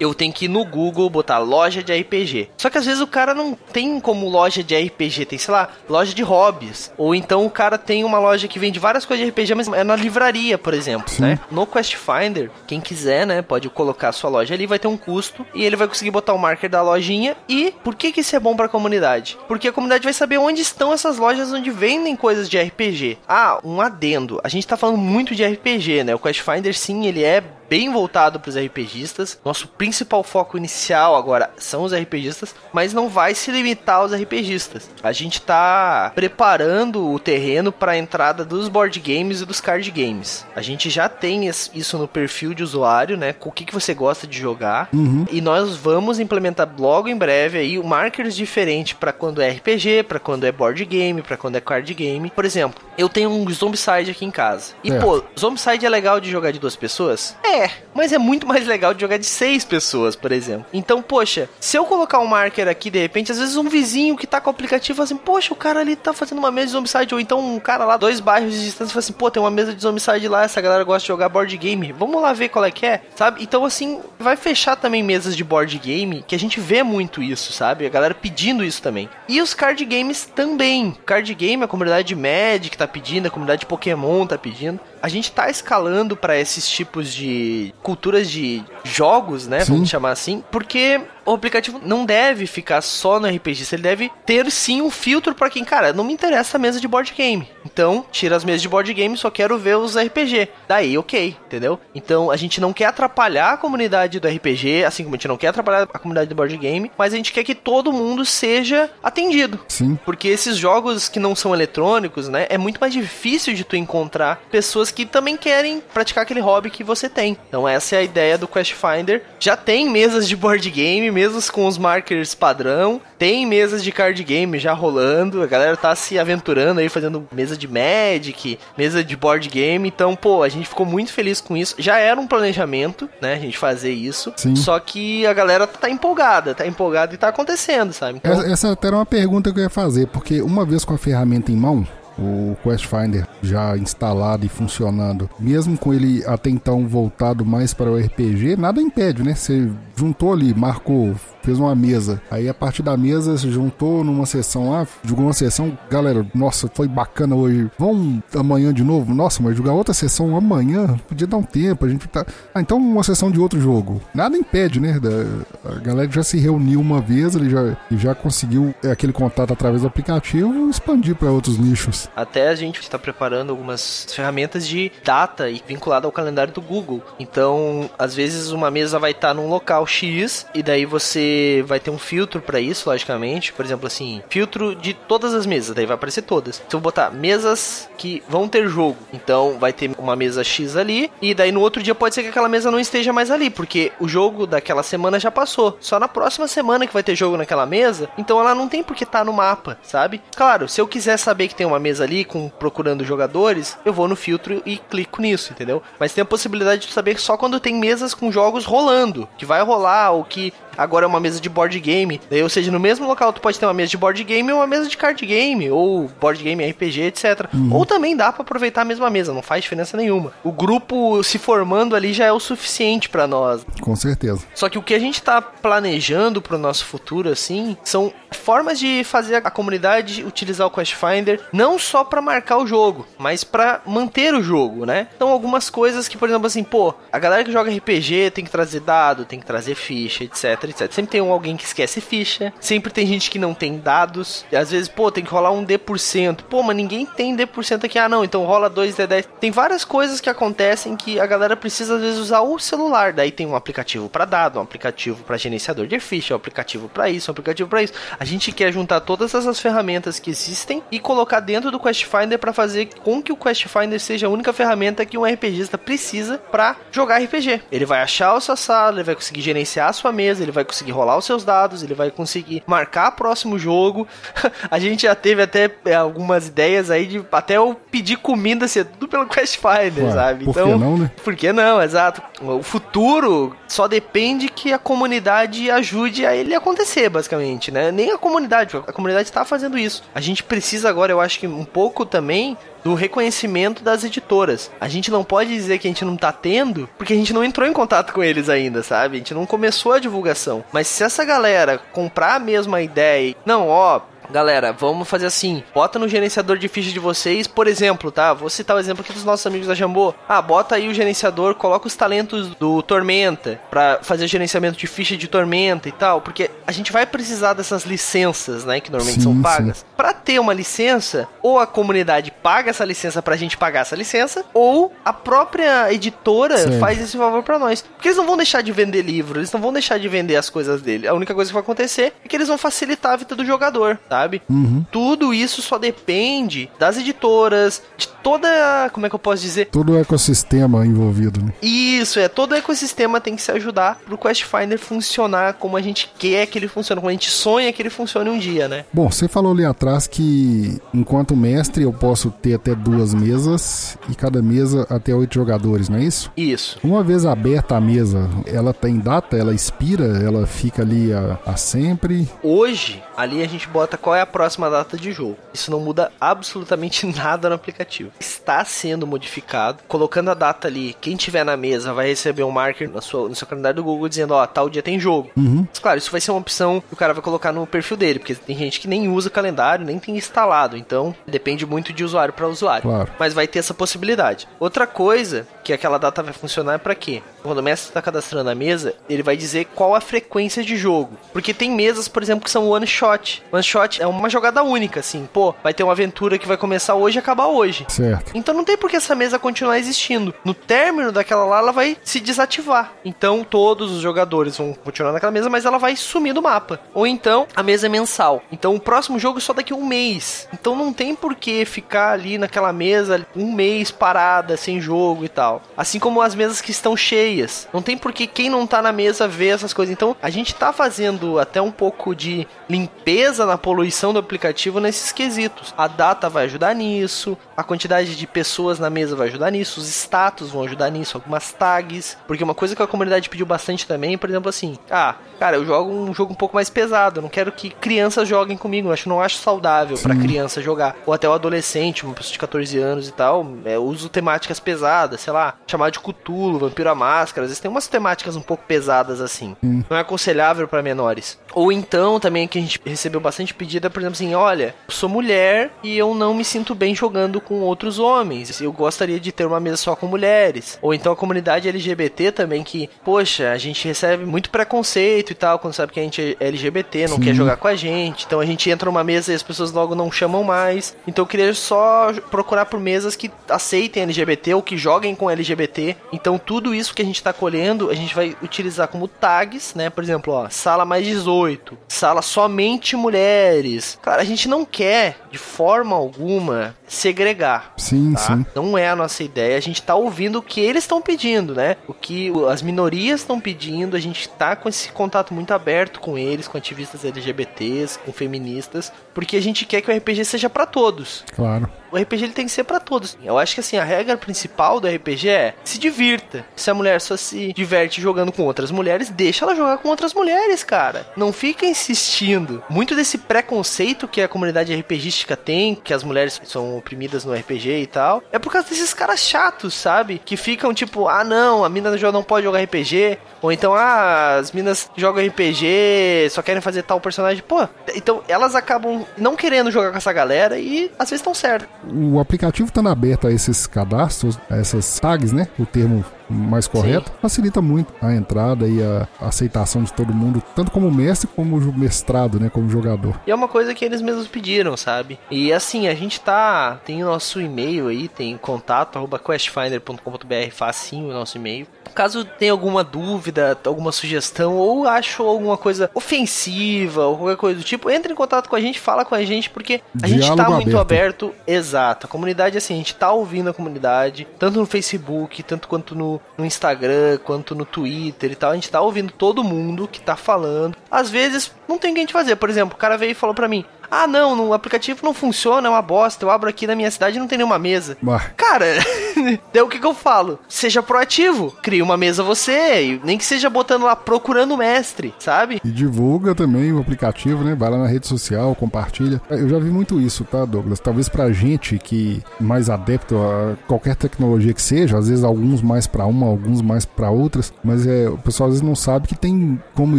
Eu tenho que ir no Google botar loja de RPG. Só que às vezes o cara não tem como loja de RPG, tem, sei lá, loja de hobbies. Ou então o cara tem uma loja que vende várias coisas de RPG, mas é na livraria, por exemplo, né? No Quest Finder, quem quiser, né, pode colocar a sua loja ali, vai ter um custo e ele vai conseguir botar o marker da lojinha. E por que que isso é bom pra comunidade? Porque a comunidade vai saber onde estão essas lojas onde vendem coisas de RPG. Ah, um adendo. A gente tá falando muito de RPG, né? O Quest Finder, sim, ele é bem voltado para os RPGistas. Nosso principal foco inicial agora são os RPGistas, mas não vai se limitar aos RPGistas. A gente tá preparando o terreno para a entrada dos board games e dos card games. A gente já tem isso no perfil de usuário, né? Com o que, que você gosta de jogar. E nós vamos implementar logo em breve aí markers diferentes para quando é RPG, para quando é board game, para quando é card game. Por exemplo, eu tenho um Zombicide aqui em casa. E Certo. pô, Zombicide é legal de jogar de duas pessoas? É, mas é muito mais legal de jogar de seis pessoas, por exemplo. Então, poxa, se eu colocar um marker aqui, de repente, às vezes um vizinho que tá com o aplicativo fala assim, poxa, o cara ali tá fazendo uma mesa de Zombicide, ou então um cara lá, dois bairros de distância, fala assim, pô, tem uma mesa de Zombicide lá, essa galera gosta de jogar board game, vamos lá ver qual é que é, sabe? Então, assim, vai fechar também mesas de board game, que a gente vê muito isso, sabe? A galera pedindo isso também. E os card games também. Card game, a comunidade de Magic tá pedindo, a comunidade de Pokémon tá pedindo. A gente tá escalando pra esses tipos de culturas de jogos, né? Sim. Vamos chamar assim, porque o aplicativo não deve ficar só no RPG, ele deve ter sim um filtro pra quem, cara, não me interessa a mesa de board game. Então, tira as mesas de board game, só quero ver os RPG. Daí, ok, entendeu? Então, a gente não quer atrapalhar a comunidade do RPG, assim como a gente não quer atrapalhar a comunidade do board game, mas a gente quer que todo mundo seja atendido. Sim. Porque esses jogos que não são eletrônicos, né, é muito mais difícil de tu encontrar pessoas que também querem praticar aquele hobby que você tem. Então essa é a ideia do Quest Finder. Já tem mesas de board game, mesas com os markers padrão, tem mesas de card game já rolando, a galera tá se aventurando aí fazendo mesa de Magic, mesa de board game. Então, pô, a gente ficou muito feliz com isso. Já era um planejamento, né, a gente fazer isso. Sim. Só que a galera tá empolgada, tá empolgada e tá acontecendo, sabe? Então, Essa, essa até era uma pergunta que eu ia fazer, porque uma vez com a ferramenta em mão, o Quest Finder já instalado e funcionando, mesmo com ele até então voltado mais para o RPG, nada impede, né? Você juntou ali, marcou fez uma mesa. Aí a partir da mesa se juntou numa sessão lá, jogou uma sessão, galera, nossa, foi bacana hoje. Vamos amanhã de novo? Nossa, mas jogar outra sessão amanhã podia dar um tempo, a gente tá. Ah, então uma sessão de outro jogo. Nada impede, né? Da... A galera já se reuniu uma vez, ele já, já conseguiu é, aquele contato através do aplicativo expandir para outros nichos. Até a gente está preparando algumas ferramentas de data e vinculada ao calendário do Google. Então, às vezes uma mesa vai estar num local X e daí você vai ter um filtro para isso, logicamente. Por exemplo, assim, filtro de todas as mesas, daí vai aparecer todas. Se eu botar mesas que vão ter jogo, então vai ter uma mesa X ali, e daí no outro dia pode ser que aquela mesa não esteja mais ali, porque o jogo daquela semana já passou. Só na próxima semana que vai ter jogo naquela mesa, então ela não tem por que estar tá no mapa, sabe? Claro, se eu quiser saber que tem uma mesa ali com procurando jogadores, eu vou no filtro e clico nisso, entendeu? Mas tem a possibilidade de saber só quando tem mesas com jogos rolando, que vai rolar ou que agora é uma mesa de board game. Daí, ou seja, no mesmo local tu pode ter uma mesa de board game e uma mesa de card game, ou board game RPG, etc. Uhum. Ou também dá para aproveitar a mesma mesa, não faz diferença nenhuma. O grupo se formando ali já é o suficiente para nós. Com certeza. Só que o que a gente tá planejando pro nosso futuro, assim, são formas de fazer a comunidade utilizar o Quest Finder não só para marcar o jogo, mas para manter o jogo, né? Então, algumas coisas que, por exemplo, assim, pô, a galera que joga RPG tem que trazer dado, tem que trazer ficha, etc etc. Sempre tem um, alguém que esquece ficha, sempre tem gente que não tem dados, e às vezes, pô, tem que rolar um D%. Pô, mas ninguém tem D% aqui. Ah, não, então rola 2 D10. Tem várias coisas que acontecem que a galera precisa às vezes usar o celular. Daí tem um aplicativo para dado, um aplicativo para gerenciador de ficha, um aplicativo para isso, um aplicativo para isso. A gente quer juntar todas essas ferramentas que existem e colocar dentro do Quest Finder para fazer com que o Quest Finder seja a única ferramenta que um RPGista precisa para jogar RPG. Ele vai achar a sua sala, ele vai conseguir gerenciar a sua mesa, ele vai conseguir rolar os seus dados, ele vai conseguir marcar próximo jogo. a gente já teve até é, algumas ideias aí de até eu pedir comida ser tudo pelo Quest Finder, Ué, sabe? Por então, que não, né? Por que não, exato. O futuro só depende que a comunidade ajude a ele acontecer, basicamente, né? Nem a comunidade, a comunidade está fazendo isso. A gente precisa agora, eu acho que um pouco também do reconhecimento das editoras. A gente não pode dizer que a gente não tá tendo, porque a gente não entrou em contato com eles ainda, sabe? A gente não começou a divulgação. Mas se essa galera comprar a mesma ideia, não, ó, galera, vamos fazer assim, bota no gerenciador de ficha de vocês, por exemplo, tá? Vou citar o exemplo aqui dos nossos amigos da Jambô. Ah, bota aí o gerenciador, coloca os talentos do Tormenta para fazer gerenciamento de ficha de Tormenta e tal, porque a gente vai precisar dessas licenças, né, que normalmente sim, são pagas. Para ter uma licença, ou a comunidade paga essa licença pra gente pagar essa licença, ou a própria editora sim. faz esse favor para nós. Porque eles não vão deixar de vender livro, eles não vão deixar de vender as coisas dele. A única coisa que vai acontecer é que eles vão facilitar a vida do jogador, tá? Sabe? Uhum. Tudo isso só depende das editoras, de toda. Como é que eu posso dizer? Todo o ecossistema envolvido, né? Isso, é. Todo o ecossistema tem que se ajudar pro Quest Finder funcionar como a gente quer que ele funcione, como a gente sonha que ele funcione um dia, né? Bom, você falou ali atrás que enquanto mestre eu posso ter até duas mesas e cada mesa até oito jogadores, não é isso? Isso. Uma vez aberta a mesa, ela tem data, ela expira, ela fica ali a, a sempre? Hoje, ali a gente bota qual é a próxima data de jogo. Isso não muda absolutamente nada no aplicativo. Está sendo modificado, colocando a data ali. Quem tiver na mesa vai receber um marker na sua, no seu calendário do Google dizendo, ó, tal dia tem jogo. Uhum. Mas, claro, isso vai ser uma opção que o cara vai colocar no perfil dele, porque tem gente que nem usa calendário, nem tem instalado. Então, depende muito de usuário para usuário. Claro. Mas vai ter essa possibilidade. Outra coisa que aquela data vai funcionar é para quê? Quando o mestre está cadastrando a mesa, ele vai dizer qual a frequência de jogo. Porque tem mesas, por exemplo, que são one shot. One shot é uma jogada única, assim. Pô, vai ter uma aventura que vai começar hoje e acabar hoje. Certo. Então não tem por que essa mesa continuar existindo. No término daquela lá, ela vai se desativar. Então todos os jogadores vão continuar naquela mesa, mas ela vai sumir do mapa. Ou então a mesa é mensal. Então o próximo jogo é só daqui a um mês. Então não tem por que ficar ali naquela mesa um mês parada, sem jogo e tal. Assim como as mesas que estão cheias. Não tem por que quem não tá na mesa ver essas coisas. Então, a gente tá fazendo até um pouco de limpeza na poluição do aplicativo nesses quesitos. A data vai ajudar nisso, a quantidade de pessoas na mesa vai ajudar nisso, os status vão ajudar nisso, algumas tags. Porque uma coisa que a comunidade pediu bastante também, por exemplo, assim: ah, cara, eu jogo um jogo um pouco mais pesado, não quero que crianças joguem comigo, acho, não acho saudável para criança jogar. Ou até o adolescente, uma pessoa de 14 anos e tal, é, uso temáticas pesadas, sei lá, chamar de Cutulo, Vampiro à Máscara, às vezes tem umas temáticas um pouco pesadas assim. Não é aconselhável para menores. Ou então, também que a gente recebeu bastante pedida, por exemplo, assim, olha, eu sou mulher e eu não me sinto bem jogando com outros homens. Eu gostaria de ter uma mesa só com mulheres. Ou então a comunidade LGBT também, que, poxa, a gente recebe muito preconceito e tal, quando sabe que a gente é LGBT, não Sim. quer jogar com a gente. Então a gente entra numa mesa e as pessoas logo não chamam mais. Então eu queria só procurar por mesas que aceitem LGBT ou que joguem com LGBT. Então tudo isso que a gente tá colhendo, a gente vai utilizar como tags, né? Por exemplo, ó, sala mais 18, sala somente mulheres. Cara, a gente não quer de forma alguma segregar. Sim, tá? sim. Não é a nossa ideia. A gente tá ouvindo o que eles estão pedindo, né? O que as minorias estão pedindo, a gente tá com esse contato muito aberto com eles, com ativistas LGBTs, com feministas, porque a gente quer que o RPG seja para todos. Claro o RPG ele tem que ser para todos. Eu acho que assim, a regra principal do RPG é se divirta. Se a mulher só se diverte jogando com outras mulheres, deixa ela jogar com outras mulheres, cara. Não fica insistindo. Muito desse preconceito que a comunidade RPGística tem, que as mulheres são oprimidas no RPG e tal, é por causa desses caras chatos, sabe? Que ficam tipo, ah não, a mina não pode jogar RPG, ou então, ah, as minas jogam RPG, só querem fazer tal personagem. Pô, então elas acabam não querendo jogar com essa galera e às vezes estão certas o aplicativo estando aberto a esses cadastros, a essas tags, né? O termo mais correto, Sim. facilita muito a entrada e a aceitação de todo mundo, tanto como mestre como mestrado, né, como jogador. E é uma coisa que eles mesmos pediram, sabe? E assim, a gente tá, tem o nosso e-mail aí, tem contato arroba questfinder.com.br, facinho o nosso e-mail. Caso tenha alguma dúvida, alguma sugestão ou acho alguma coisa ofensiva ou qualquer coisa do tipo, entre em contato com a gente, fala com a gente, porque a Diálogo gente tá muito aberto. aberto. Exato. A comunidade, assim, a gente tá ouvindo a comunidade, tanto no Facebook, tanto quanto no, no Instagram, quanto no Twitter e tal. A gente tá ouvindo todo mundo que tá falando. Às vezes, não tem o que a gente fazer. Por exemplo, o cara veio e falou pra mim: ah, não, o aplicativo não funciona, é uma bosta. Eu abro aqui na minha cidade e não tem nenhuma mesa. Bah. Cara, daí o que, que eu falo? Seja proativo. Cria uma mesa você, nem que seja botando lá procurando o mestre, sabe? E divulga também o aplicativo, né? Vai lá na rede social, compartilha. Eu já vi muito isso, tá, Douglas? Talvez pra gente que mais adepto a qualquer tecnologia que seja, às vezes alguns mais para uma, alguns mais para outras, mas é, o pessoal às vezes não sabe que tem como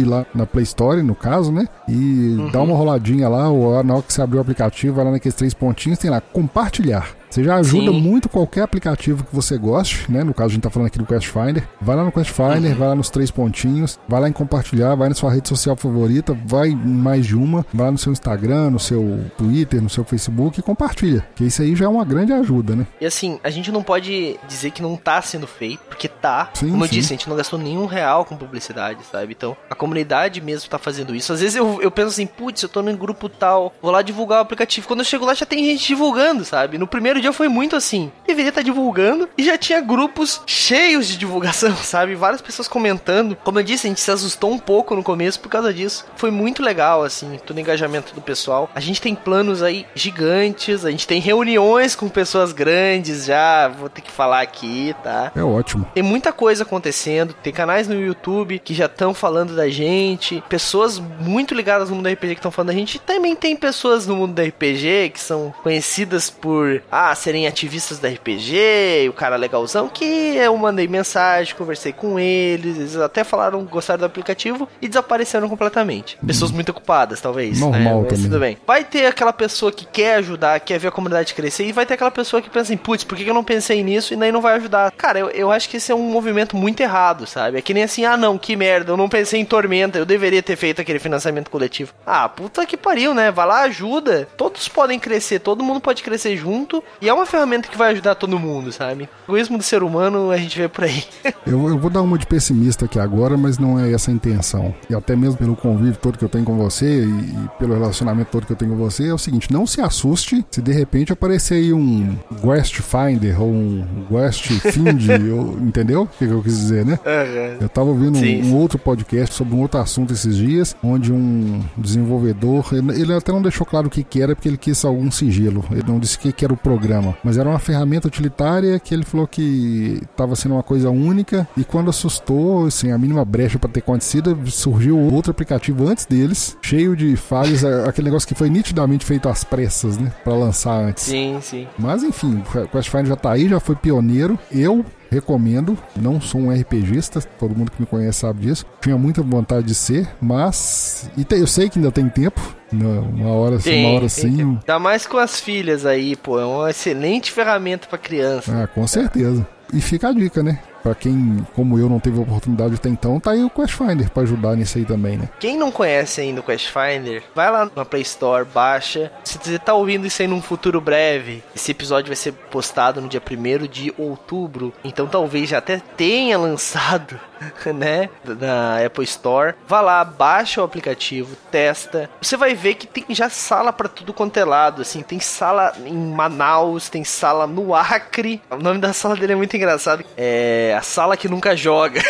ir lá na Play Store, no caso, né? E uhum. dar uma roladinha lá, ou na hora que você abrir o aplicativo, vai lá naqueles três pontinhos, tem lá compartilhar. Você já ajuda Sim. muito qualquer aplicativo que você goste, né? No caso, a gente tá falando aqui do Quest Finder. Vai lá no Quest Finder, uhum. vai lá nos três pontinhos, vai lá em compartilhar, vai na sua rede social favorita, vai em mais de uma, vai lá no seu Instagram, no seu Twitter, no seu Facebook e compartilha. Que isso aí já é uma grande ajuda, né? E assim, a gente não pode dizer que não tá sendo feito, porque tá. Sim, Como eu sim. disse, a gente não gastou nenhum real com publicidade, sabe? Então, a comunidade mesmo tá fazendo isso. Às vezes eu, eu penso assim, putz, eu tô num grupo tal, vou lá divulgar o aplicativo. Quando eu chego lá já tem gente divulgando, sabe? No primeiro dia foi muito assim. Deveria estar tá divulgando e já tinha grupos cheios de divulgação, sabe? Várias pessoas comentando. Como eu disse, a gente se assustou um pouco no começo por causa disso. Foi muito legal, assim, todo o engajamento do pessoal. A gente tem planos aí gigantes, a gente tem reuniões com pessoas grandes já. Vou ter que falar aqui, tá? É ótimo. Tem muita coisa acontecendo, tem canais no YouTube que já estão falando da gente, pessoas muito ligadas no mundo do RPG que estão falando da gente. E também tem pessoas no mundo do RPG que são conhecidas por ah, serem ativistas da RPG, o cara legalzão, que eu mandei mensagem, conversei com eles, eles até falaram gostaram do aplicativo e desapareceram completamente. Pessoas muito ocupadas, talvez. Normal né? Também. tudo bem. Vai ter aquela pessoa que quer ajudar, quer ver a comunidade crescer, e vai ter aquela pessoa que pensa assim, putz, por que eu não pensei nisso e daí não vai ajudar? Cara, eu, eu acho que esse é um movimento muito errado, sabe? É que nem assim, ah não, que merda, eu não pensei em Tormenta, eu deveria ter feito aquele financiamento coletivo. Ah, puta que pariu, né? Vai lá, ajuda. Todos podem crescer, todo mundo pode crescer junto. E é uma ferramenta que vai ajudar todo mundo, sabe? O egoísmo do ser humano a gente vê por aí. eu, eu vou dar uma de pessimista aqui agora, mas não é essa a intenção. E até mesmo pelo convívio todo que eu tenho com você e, e pelo relacionamento todo que eu tenho com você, é o seguinte: não se assuste se de repente aparecer aí um Guest Finder ou um Guest Find, ou, entendeu? O que, que, eu quis dizer, né? Uhum. Eu tava ouvindo um, um, outro podcast sobre um outro assunto esses dias, onde um desenvolvedor, ele, ele até não deixou claro o que, que era, porque ele quis algum sigilo. Ele não disse o que, que era o programa, mas era uma ferramenta utilitária que ele falou que estava sendo uma coisa única e quando assustou, assim, a mínima brecha para ter acontecido, surgiu outro aplicativo antes deles, cheio de falhas, aquele negócio que foi nitidamente feito às pressas, né, para lançar antes. Sim, sim. Mas enfim, o Quest Finder já tá aí, já foi pioneiro. Eu recomendo. Não sou um RPGista, todo mundo que me conhece sabe disso. Tinha muita vontade de ser, mas. E eu sei que ainda tem tempo. Uma hora sim, uma hora sim. Ainda mais com as filhas aí, pô. É uma excelente ferramenta para criança. Ah, com certeza. E fica a dica, né? Para quem, como eu, não teve oportunidade até então, tá aí o Quest Finder para ajudar nisso aí também, né? Quem não conhece ainda o Quest Finder, vai lá na Play Store, baixa. Se você tá ouvindo isso aí num futuro breve, esse episódio vai ser postado no dia 1 de outubro, então talvez já até tenha lançado, né, na Apple Store. Vá lá, baixa o aplicativo, testa. Você vai ver que tem já sala para tudo quanto é lado, assim, tem sala em Manaus, tem sala no Acre. O nome da sala dele é muito engraçado. É a sala que nunca joga.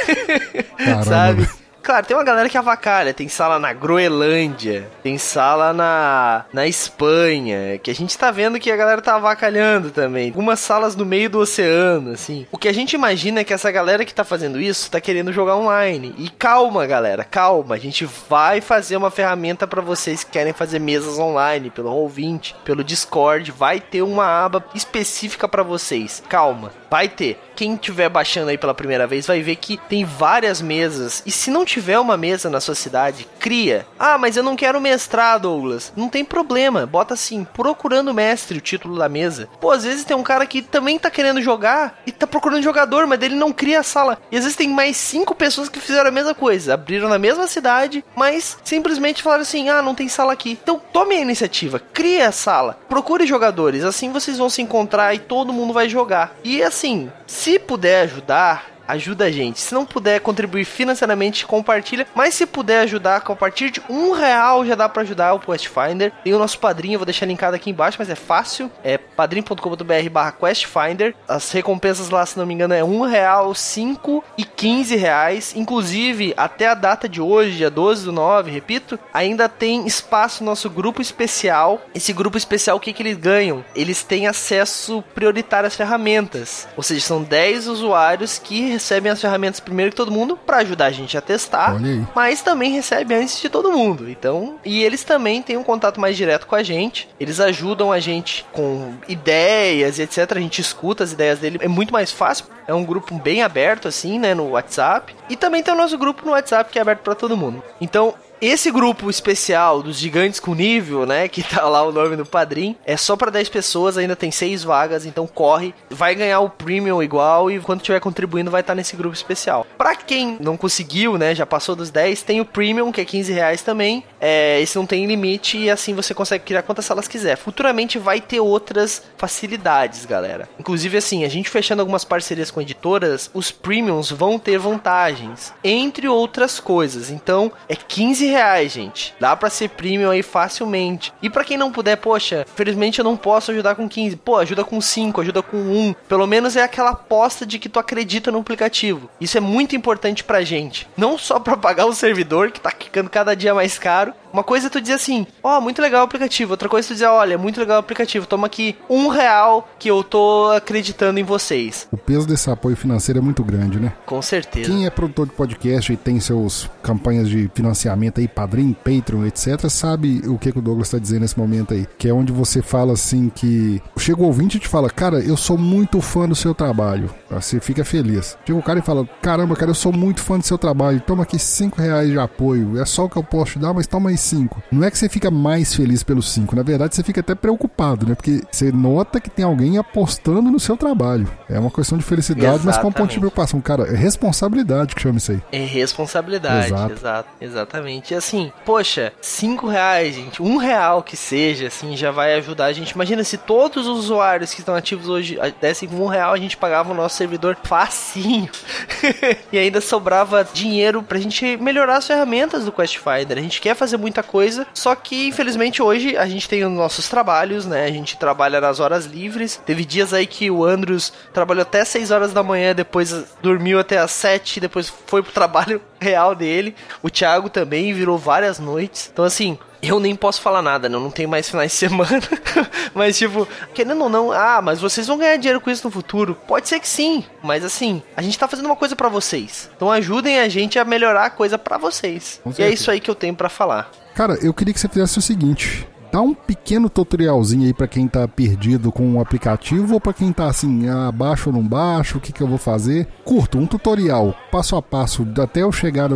Sabe? Claro, tem uma galera que avacalha. Tem sala na Groenlândia, tem sala na, na Espanha, que a gente tá vendo que a galera tá avacalhando também. Algumas salas no meio do oceano, assim. O que a gente imagina é que essa galera que tá fazendo isso tá querendo jogar online. E calma, galera, calma. A gente vai fazer uma ferramenta para vocês que querem fazer mesas online, pelo Roll20, pelo Discord. Vai ter uma aba específica para vocês. Calma, vai ter. Quem tiver baixando aí pela primeira vez vai ver que tem várias mesas. E se não tiver uma mesa na sua cidade, cria. Ah, mas eu não quero mestrar, Douglas. Não tem problema. Bota assim, procurando mestre, o título da mesa. Pô, às vezes tem um cara que também tá querendo jogar e tá procurando jogador, mas ele não cria a sala. E às vezes tem mais cinco pessoas que fizeram a mesma coisa. Abriram na mesma cidade, mas simplesmente falaram assim: ah, não tem sala aqui. Então tome a iniciativa, crie a sala, procure jogadores. Assim vocês vão se encontrar e todo mundo vai jogar. E assim, se puder ajudar, ajuda a gente. Se não puder contribuir financeiramente, compartilha. Mas se puder ajudar, a partir de um real já dá para ajudar o Questfinder. Tem o nosso padrinho, vou deixar linkado aqui embaixo, mas é fácil. É padrim.com.br barra Questfinder. As recompensas lá, se não me engano, é um real, cinco e quinze reais. Inclusive, até a data de hoje, dia 12 do 9, repito, ainda tem espaço no nosso grupo especial. Esse grupo especial, o que, que eles ganham? Eles têm acesso prioritário às ferramentas. Ou seja, são 10 usuários que recebem as ferramentas primeiro que todo mundo para ajudar a gente a testar, mas também recebe antes de todo mundo. Então, e eles também têm um contato mais direto com a gente. Eles ajudam a gente com ideias e etc. A gente escuta as ideias dele. É muito mais fácil. É um grupo bem aberto assim, né, no WhatsApp. E também tem o nosso grupo no WhatsApp que é aberto para todo mundo. Então, esse grupo especial dos gigantes com nível, né, que tá lá o nome do padrinho, é só para 10 pessoas, ainda tem 6 vagas, então corre, vai ganhar o premium igual e quando tiver contribuindo vai estar tá nesse grupo especial. Para quem não conseguiu, né, já passou dos 10, tem o premium que é 15 reais também. É, esse não tem limite e assim você consegue criar quantas salas quiser. Futuramente vai ter outras facilidades, galera. Inclusive assim, a gente fechando algumas parcerias com editoras, os premiums vão ter vantagens, entre outras coisas. Então é 15 reais, gente. Dá para ser premium aí facilmente. E para quem não puder, poxa, infelizmente eu não posso ajudar com 15. Pô, ajuda com 5, ajuda com 1. Pelo menos é aquela aposta de que tu acredita no aplicativo. Isso é muito importante pra gente. Não só para pagar o servidor, que tá ficando cada dia mais caro. Uma coisa é tu dizer assim, ó, oh, muito legal o aplicativo. Outra coisa é tu dizer, olha, muito legal o aplicativo. Toma aqui um real que eu tô acreditando em vocês. O peso desse apoio financeiro é muito grande, né? Com certeza. Quem é produtor de podcast e tem seus campanhas de financiamento aí, Padrim, Patreon, etc., sabe o que, que o Douglas está dizendo nesse momento aí. Que é onde você fala assim que. Chega o ouvinte e te fala, cara, eu sou muito fã do seu trabalho. Você fica feliz. Chega o cara e fala, caramba, cara, eu sou muito fã do seu trabalho. Toma aqui 5 reais de apoio. É só o que eu posso te dar, mas toma aí cinco. Não é que você fica mais feliz pelos cinco, na verdade você fica até preocupado, né? Porque você nota que tem alguém apostando no seu trabalho. É uma questão de felicidade, mas com um ponto de preocupação. Cara, é responsabilidade que chama isso aí. É responsabilidade, exato. exato exatamente. E assim, poxa, cinco reais, gente, um real que seja, assim, já vai ajudar a gente. Imagina se todos os usuários que estão ativos hoje dessem um real, a gente pagava o nosso servidor facinho. e ainda sobrava dinheiro pra gente melhorar as ferramentas do Quest Finder. A gente quer fazer muita coisa, só que infelizmente hoje a gente tem os nossos trabalhos, né? A gente trabalha nas horas livres. Teve dias aí que o Andros trabalhou até 6 horas da manhã, depois dormiu até as 7, depois foi pro trabalho real dele. O Thiago também virou várias noites. Então assim, eu nem posso falar nada, né? Eu não tenho mais finais de semana. mas, tipo, querendo ou não, ah, mas vocês vão ganhar dinheiro com isso no futuro? Pode ser que sim, mas assim, a gente tá fazendo uma coisa para vocês. Então ajudem a gente a melhorar a coisa para vocês. E é isso aí que eu tenho para falar. Cara, eu queria que você fizesse o seguinte: dá um pequeno tutorialzinho aí para quem tá perdido com o aplicativo ou para quem tá assim, ah, baixo ou não baixo, o que que eu vou fazer? Curto, um tutorial, passo a passo, até eu chegar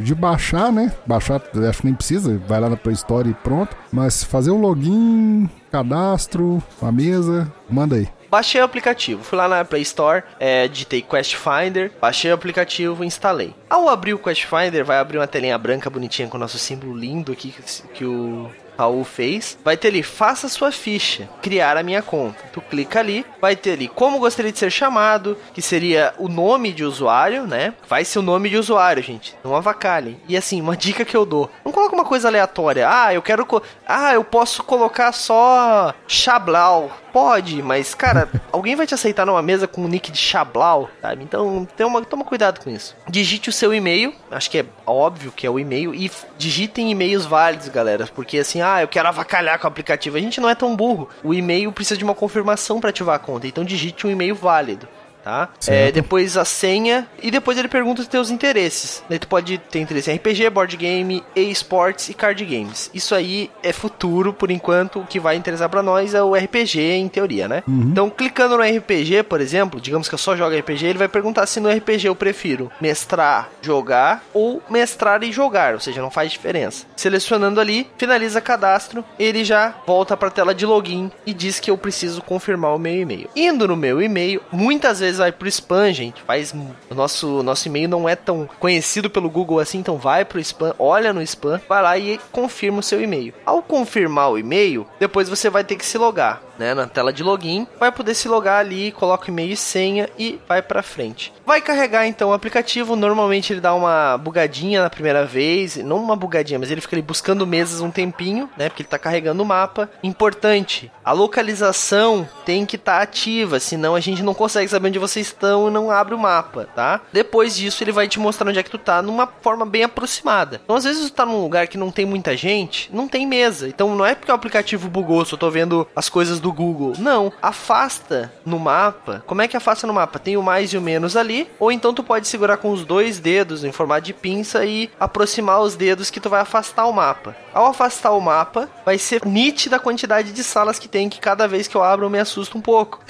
de baixar, né? Baixar, acho que nem precisa, vai lá na Play Store e pronto. Mas fazer o login, cadastro, a mesa, manda aí. Baixei o aplicativo, fui lá na Play Store, é, digitei Quest Finder, baixei o aplicativo e instalei. Ao abrir o Quest Finder, vai abrir uma telinha branca bonitinha com o nosso símbolo lindo aqui que, que o Raul fez, vai ter ali, faça sua ficha, criar a minha conta. Tu clica ali, vai ter ali como gostaria de ser chamado, que seria o nome de usuário, né? Vai ser o nome de usuário, gente. Não avacalhem. E assim, uma dica que eu dou: não coloca uma coisa aleatória. Ah, eu quero. Ah, eu posso colocar só Chablau pode, mas, cara, alguém vai te aceitar numa mesa com o nick de Chablau, sabe? Então, uma, toma cuidado com isso. Digite o seu e-mail, acho que é óbvio que é o e-mail, e digitem e-mails válidos, galera, porque assim, ah, eu quero avacalhar com o aplicativo. A gente não é tão burro. O e-mail precisa de uma confirmação para ativar a conta, então digite um e-mail válido tá? É, depois a senha e depois ele pergunta os teus interesses. Daí tu pode ter interesse em RPG, board game, e-sports e card games. Isso aí é futuro, por enquanto, o que vai interessar para nós é o RPG em teoria, né? Uhum. Então, clicando no RPG, por exemplo, digamos que eu só jogo RPG, ele vai perguntar se no RPG eu prefiro mestrar, jogar ou mestrar e jogar, ou seja, não faz diferença. Selecionando ali, finaliza cadastro, ele já volta para a tela de login e diz que eu preciso confirmar o meu e-mail. Indo no meu e-mail, muitas vezes vai pro spam, gente. Faz o nosso nosso e-mail não é tão conhecido pelo Google assim, então vai pro spam, olha no spam, vai lá e confirma o seu e-mail. Ao confirmar o e-mail, depois você vai ter que se logar né, na tela de login, vai poder se logar ali, coloca e-mail e senha e vai para frente. Vai carregar então o aplicativo, normalmente ele dá uma bugadinha na primeira vez, não uma bugadinha, mas ele fica ali buscando mesas um tempinho, né, porque ele tá carregando o mapa. Importante, a localização tem que estar tá ativa, senão a gente não consegue saber onde vocês estão e não abre o mapa, tá? Depois disso ele vai te mostrar onde é que tu tá numa forma bem aproximada. Então às vezes tu tá num lugar que não tem muita gente, não tem mesa. Então não é porque o aplicativo bugou, só tô vendo as coisas do do Google. Não, afasta no mapa. Como é que afasta no mapa? Tem o mais e o menos ali, ou então tu pode segurar com os dois dedos em formato de pinça e aproximar os dedos que tu vai afastar o mapa. Ao afastar o mapa, vai ser nítida a quantidade de salas que tem, que cada vez que eu abro eu me assusto um pouco.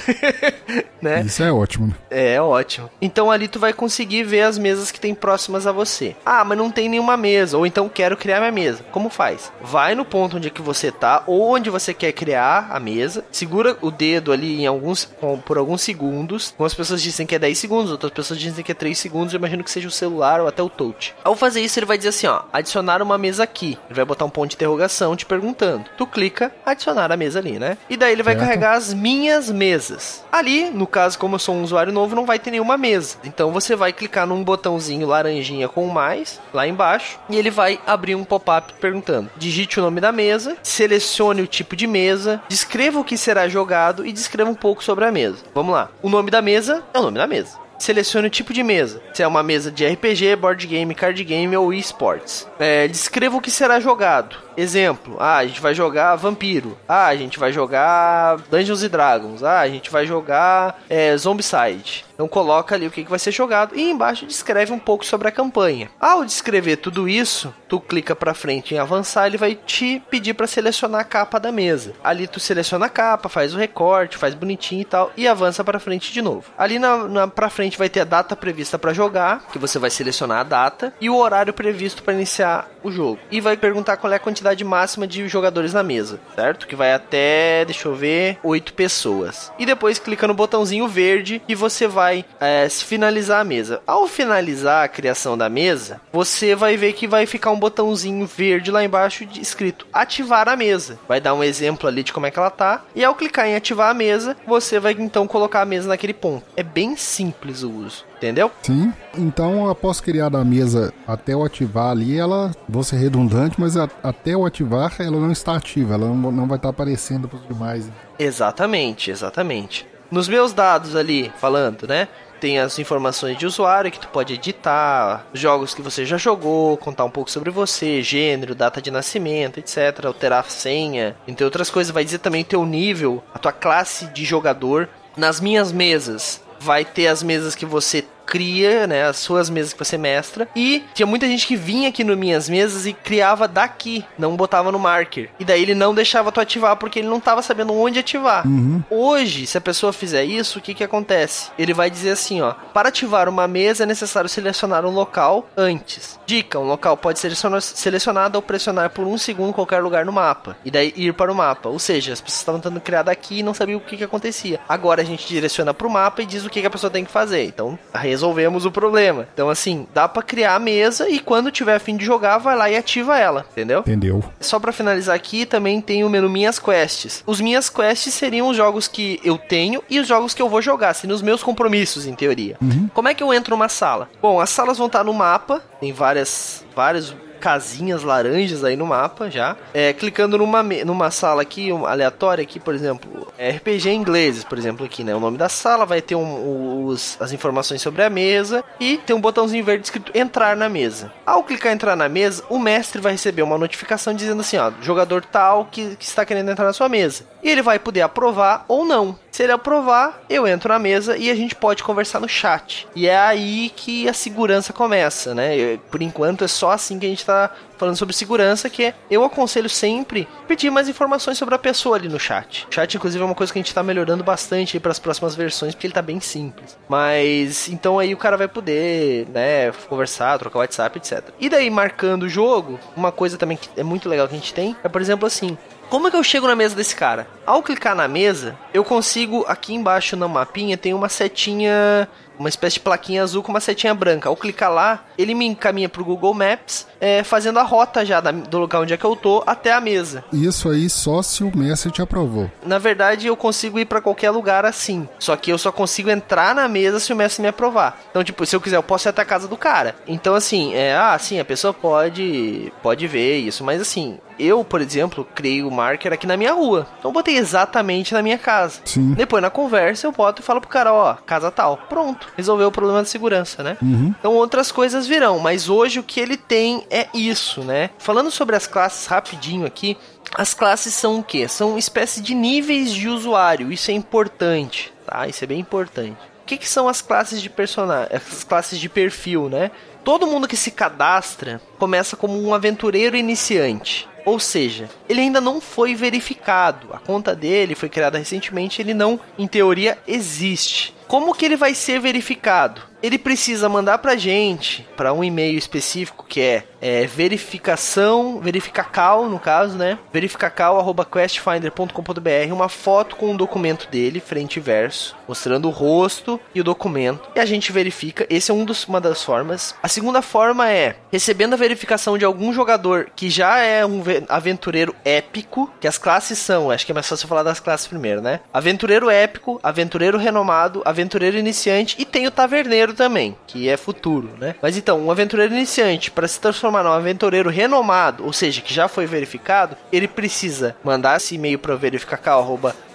né? Isso é ótimo. Né? É, é ótimo. Então ali tu vai conseguir ver as mesas que tem próximas a você. Ah, mas não tem nenhuma mesa, ou então quero criar minha mesa. Como faz? Vai no ponto onde é que você tá, ou onde você quer criar a mesa, segura o dedo ali em alguns por alguns segundos. Algumas pessoas dizem que é 10 segundos, outras pessoas dizem que é 3 segundos. Eu imagino que seja o celular ou até o touch. Ao fazer isso, ele vai dizer assim: ó, adicionar uma mesa aqui. Ele vai botar um ponto de interrogação te perguntando. Tu clica, adicionar a mesa ali, né? E daí ele vai certo. carregar as minhas mesas. Ali, no caso, como eu sou um usuário novo, não vai ter nenhuma mesa. Então você vai clicar num botãozinho laranjinha com mais lá embaixo e ele vai abrir um pop-up perguntando: digite o nome da mesa, selecione o tipo de mesa, descreva o que será jogado e descreva um pouco sobre a mesa. Vamos lá. O nome da mesa é o nome da mesa selecione o tipo de mesa. Se é uma mesa de RPG, board game, card game ou esports. É, descreva o que será jogado. Exemplo, ah, a gente vai jogar Vampiro. Ah, a gente vai jogar Dungeons and Dragons. Ah, a gente vai jogar é, Zombicide. Então coloca ali o que, que vai ser jogado e embaixo descreve um pouco sobre a campanha. Ao descrever tudo isso, tu clica para frente em avançar, ele vai te pedir para selecionar a capa da mesa. Ali tu seleciona a capa, faz o recorte, faz bonitinho e tal e avança para frente de novo. Ali na, na para frente vai ter a data prevista para jogar, que você vai selecionar a data e o horário previsto para iniciar o jogo. E vai perguntar qual é a quantidade máxima de jogadores na mesa, certo? Que vai até, deixa eu ver, 8 pessoas. E depois clica no botãozinho verde e você vai é, finalizar a mesa. Ao finalizar a criação da mesa, você vai ver que vai ficar um botãozinho verde lá embaixo escrito ativar a mesa. Vai dar um exemplo ali de como é que ela tá. E ao clicar em ativar a mesa, você vai então colocar a mesa naquele ponto. É bem simples o uso. Entendeu? Sim. Então, após criar a mesa até eu ativar ali, ela, vou ser redundante, mas a, até eu ativar, ela não está ativa, ela não, não vai estar aparecendo para os demais. Exatamente, exatamente. Nos meus dados ali, falando, né? Tem as informações de usuário que tu pode editar, jogos que você já jogou, contar um pouco sobre você, gênero, data de nascimento, etc. Alterar a senha, entre outras coisas. Vai dizer também o teu nível, a tua classe de jogador. Nas minhas mesas, vai ter as mesas que você cria, né, as suas mesas que você mestra. E tinha muita gente que vinha aqui no minhas mesas e criava daqui, não botava no marker. E daí ele não deixava tu ativar porque ele não tava sabendo onde ativar. Uhum. Hoje, se a pessoa fizer isso, o que que acontece? Ele vai dizer assim, ó, para ativar uma mesa é necessário selecionar um local antes. Dica, um local pode ser selecionado ao pressionar por um segundo qualquer lugar no mapa. E daí ir para o mapa. Ou seja, as pessoas estavam tentando criar daqui e não sabiam o que que acontecia. Agora a gente direciona para o mapa e diz o que que a pessoa tem que fazer. Então, a resolvemos o problema. Então, assim, dá para criar a mesa e quando tiver a fim de jogar, vai lá e ativa ela, entendeu? Entendeu. Só para finalizar aqui, também tem o menu Minhas Quests. Os Minhas Quests seriam os jogos que eu tenho e os jogos que eu vou jogar, assim, nos meus compromissos, em teoria. Uhum. Como é que eu entro numa sala? Bom, as salas vão estar no mapa, tem várias, vários casinhas laranjas aí no mapa já. É, clicando numa, numa sala aqui, um, aleatória aqui, por exemplo, é RPG ingleses, por exemplo, aqui, né? O nome da sala vai ter um, os, as informações sobre a mesa e tem um botãozinho verde escrito entrar na mesa. Ao clicar entrar na mesa, o mestre vai receber uma notificação dizendo assim, ó, jogador tal que, que está querendo entrar na sua mesa. E ele vai poder aprovar ou não. Se ele aprovar, eu entro na mesa e a gente pode conversar no chat. E é aí que a segurança começa, né? Por enquanto é só assim que a gente tá falando sobre segurança, que é, eu aconselho sempre pedir mais informações sobre a pessoa ali no chat. O chat, inclusive, é uma coisa que a gente tá melhorando bastante para as próximas versões, porque ele tá bem simples. Mas então aí o cara vai poder, né, conversar, trocar WhatsApp, etc. E daí, marcando o jogo, uma coisa também que é muito legal que a gente tem é, por exemplo, assim, como é que eu chego na mesa desse cara? Ao clicar na mesa, eu consigo, aqui embaixo no mapinha, tem uma setinha uma espécie de plaquinha azul com uma setinha branca. Ao clicar lá, ele me encaminha pro Google Maps, é, fazendo a rota já da, do lugar onde é que eu tô até a mesa. Isso aí só se o mestre te aprovou. Na verdade, eu consigo ir para qualquer lugar assim. Só que eu só consigo entrar na mesa se o mestre me aprovar. Então, tipo, se eu quiser, eu posso ir até a casa do cara. Então, assim, é, ah, sim, a pessoa pode pode ver isso, mas assim, eu, por exemplo, criei o marker aqui na minha rua. Então botei exatamente na minha casa. Sim. Depois na conversa eu boto e falo pro cara, ó, casa tal. Pronto. Resolveu o problema de segurança, né? Uhum. Então outras coisas virão, mas hoje o que ele tem é isso, né? Falando sobre as classes rapidinho aqui, as classes são o quê? São espécie de níveis de usuário. Isso é importante, tá? Isso é bem importante. O que, que são as classes de personagem, as classes de perfil, né? Todo mundo que se cadastra começa como um aventureiro iniciante. Ou seja, ele ainda não foi verificado. A conta dele foi criada recentemente, ele não, em teoria, existe. Como que ele vai ser verificado? Ele precisa mandar pra gente, para um e-mail específico que é, é verificação, verificacal no caso, né? verificacal@questfinder.com.br, uma foto com um documento dele, frente e verso, mostrando o rosto e o documento. E a gente verifica, esse é um dos, uma das formas. A segunda forma é recebendo a verificação de algum jogador que já é um aventureiro épico, que as classes são, acho que é mais fácil falar das classes primeiro, né? Aventureiro épico, aventureiro renomado, aventureiro iniciante e tem o taverneiro também, que é futuro, né? Mas então, um aventureiro iniciante, para se transformar num aventureiro renomado, ou seja, que já foi verificado, ele precisa mandar esse e-mail para verificar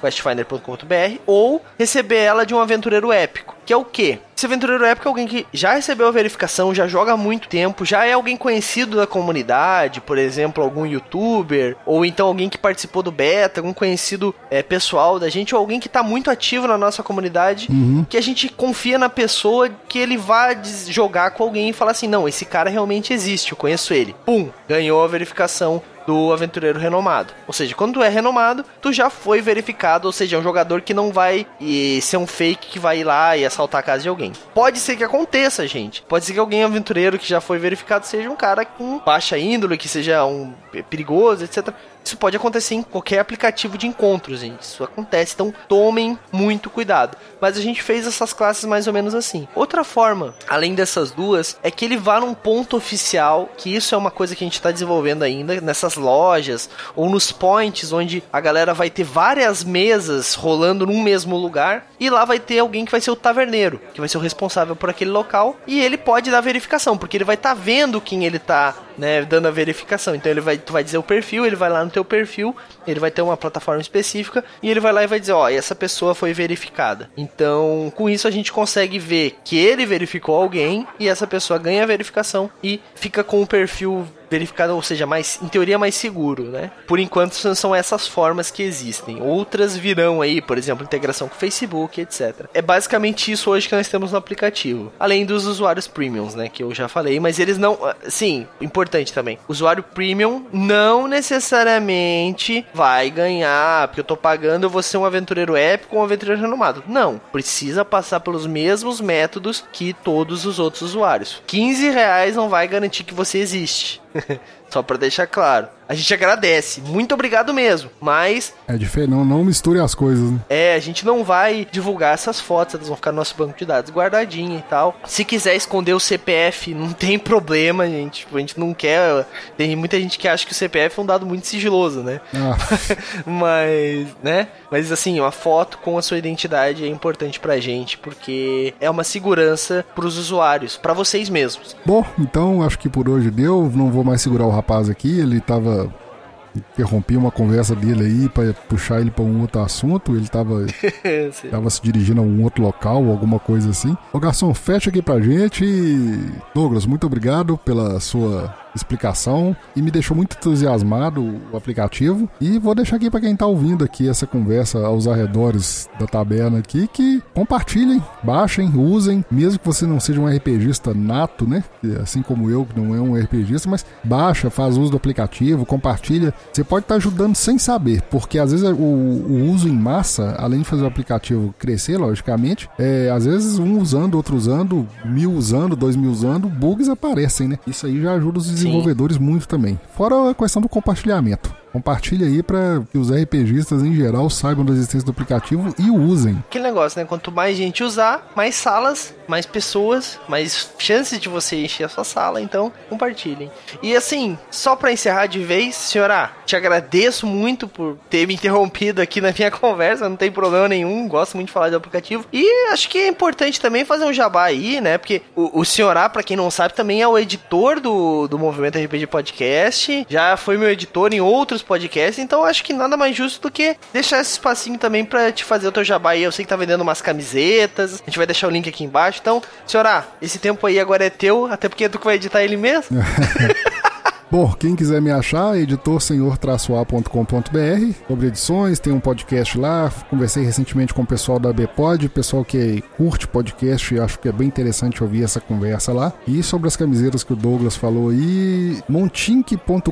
questfinder.com.br ou receber ela de um aventureiro épico Que é o quê? Esse aventureiro épico é alguém que já recebeu a verificação, já joga há muito tempo, já é alguém conhecido da comunidade, por exemplo, algum youtuber, ou então alguém que participou do beta, algum conhecido é, pessoal da gente, ou alguém que tá muito ativo na nossa comunidade, Uhum. que a gente confia na pessoa que ele vá jogar com alguém e falar assim: não, esse cara realmente existe, eu conheço ele. Pum, ganhou a verificação do aventureiro renomado. Ou seja, quando tu é renomado, tu já foi verificado, ou seja, é um jogador que não vai e, ser um fake que vai ir lá e assaltar a casa de alguém. Pode ser que aconteça, gente. Pode ser que alguém aventureiro que já foi verificado seja um cara com baixa índole, que seja um pe- perigoso, etc. Isso pode acontecer em qualquer aplicativo de encontros, gente. Isso acontece, então tomem muito cuidado. Mas a gente fez essas classes mais ou menos assim. Outra forma, além dessas duas, é que ele vá num ponto oficial, que isso é uma coisa que a gente está desenvolvendo ainda, nessas lojas ou nos points, onde a galera vai ter várias mesas rolando num mesmo lugar, e lá vai ter alguém que vai ser o taverneiro, que vai ser o responsável por aquele local, e ele pode dar verificação, porque ele vai estar vendo quem ele tá né, dando a verificação. Então ele vai, tu vai dizer o perfil, ele vai lá no teu perfil, ele vai ter uma plataforma específica e ele vai lá e vai dizer, ó, essa pessoa foi verificada. Então, com isso a gente consegue ver que ele verificou alguém e essa pessoa ganha a verificação e fica com o perfil verificado, ou seja, mais, em teoria mais seguro, né? Por enquanto são- essas formas que existem. Outras virão aí, por exemplo, integração com o Facebook, etc. É basicamente isso hoje que nós temos no aplicativo. Além dos usuários premiums, né, que eu já falei, mas eles não, ah, sim, importante também. Usuário premium não necessariamente vai ganhar, porque eu tô pagando, eu vou ser um aventureiro épico ou um aventureiro renomado. Não, precisa passar pelos mesmos métodos que todos os outros usuários. 15 reais não vai garantir que você existe. Só pra deixar claro. A gente agradece. Muito obrigado mesmo. Mas É diferente, não, não misture as coisas, né? é, a gente não vai divulgar essas fotos, elas vão ficar no nosso banco de dados guardadinha e tal. Se quiser esconder o CPF, não tem problema, gente. Tipo, a gente não quer. Tem muita gente que acha que o CPF é um dado muito sigiloso, né? Ah, Mas, né? Mas assim, uma foto com a sua identidade é importante pra gente, porque é uma segurança pros usuários, pra vocês mesmos. bom, então acho que por hoje deu. Não vou mais segurar o rapaz aqui. Ele tava. Interrompi uma conversa dele aí pra puxar ele pra um outro assunto. Ele tava, tava se dirigindo a um outro local, alguma coisa assim. Ô garçom, fecha aqui pra gente. Douglas, muito obrigado pela sua explicação e me deixou muito entusiasmado o aplicativo. E vou deixar aqui pra quem tá ouvindo aqui essa conversa aos arredores da taberna aqui que compartilhem, baixem, usem, mesmo que você não seja um RPGista nato, né? Assim como eu, que não é um RPGista, mas baixa, faz uso do aplicativo, compartilha. Você pode estar ajudando sem saber, porque às vezes o, o uso em massa, além de fazer o aplicativo crescer, logicamente, é, às vezes um usando, outro usando, mil usando, dois mil usando, bugs aparecem, né? Isso aí já ajuda os desenvolvedores muito também. Fora a questão do compartilhamento. Compartilha aí para que os RPGistas em geral saibam da existência do aplicativo e o usem. Aquele negócio, né? Quanto mais gente usar, mais salas, mais pessoas, mais chances de você encher a sua sala. Então, compartilhem. E assim, só pra encerrar de vez, senhora, te agradeço muito por ter me interrompido aqui na minha conversa. Não tem problema nenhum. Gosto muito de falar do aplicativo. E acho que é importante também fazer um jabá aí, né? Porque o, o senhorá, pra quem não sabe, também é o editor do, do Movimento RPG Podcast. Já foi meu editor em outros podcasts. Então acho que nada mais justo do que deixar esse espacinho também pra te fazer o teu jabá aí. Eu sei que tá vendendo umas camisetas. A gente vai deixar o link aqui embaixo. Então, senhora, esse tempo aí agora é teu. Até porque é tu que vai editar ele mesmo. Bom, quem quiser me achar, editorsenhor-a.com.br. Sobre edições, tem um podcast lá. Conversei recentemente com o pessoal da Bpod, pessoal que curte podcast, acho que é bem interessante ouvir essa conversa lá. E sobre as camisetas que o Douglas falou aí, montink.com.br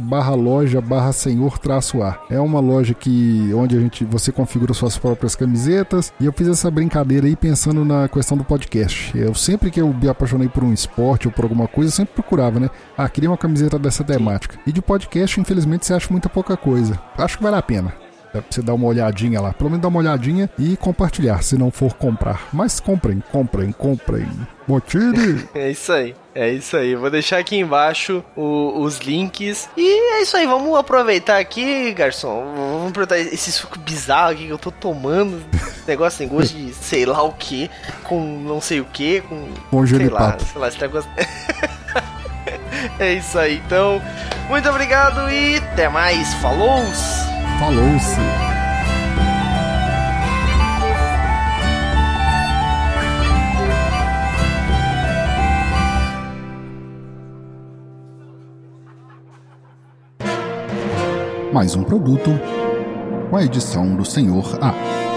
barra loja barra senhor A. É uma loja que onde a gente você configura suas próprias camisetas. E eu fiz essa brincadeira aí pensando na questão do podcast. Eu sempre que eu me apaixonei por um esporte ou por alguma coisa, eu sempre procurava, né? Ah, queria uma camiseta dessa temática. E de podcast, infelizmente, você acha muita pouca coisa. Acho que vale a pena. Dá pra você dar uma olhadinha lá. Pelo menos dar uma olhadinha e compartilhar, se não for comprar. Mas comprem, comprem, comprem. Motire! É isso aí. É isso aí. Vou deixar aqui embaixo o- os links. E é isso aí. Vamos aproveitar aqui, garçom. Vamos aproveitar esse suco bizarro aqui que eu tô tomando. Negócio tem gosto de sei lá o que. Com não sei o que. Com. Com sei lá, sei lá, esse negócio. é isso aí, então. Muito obrigado e até mais. Falou! Falou-se! mais um produto com a edição do Senhor A.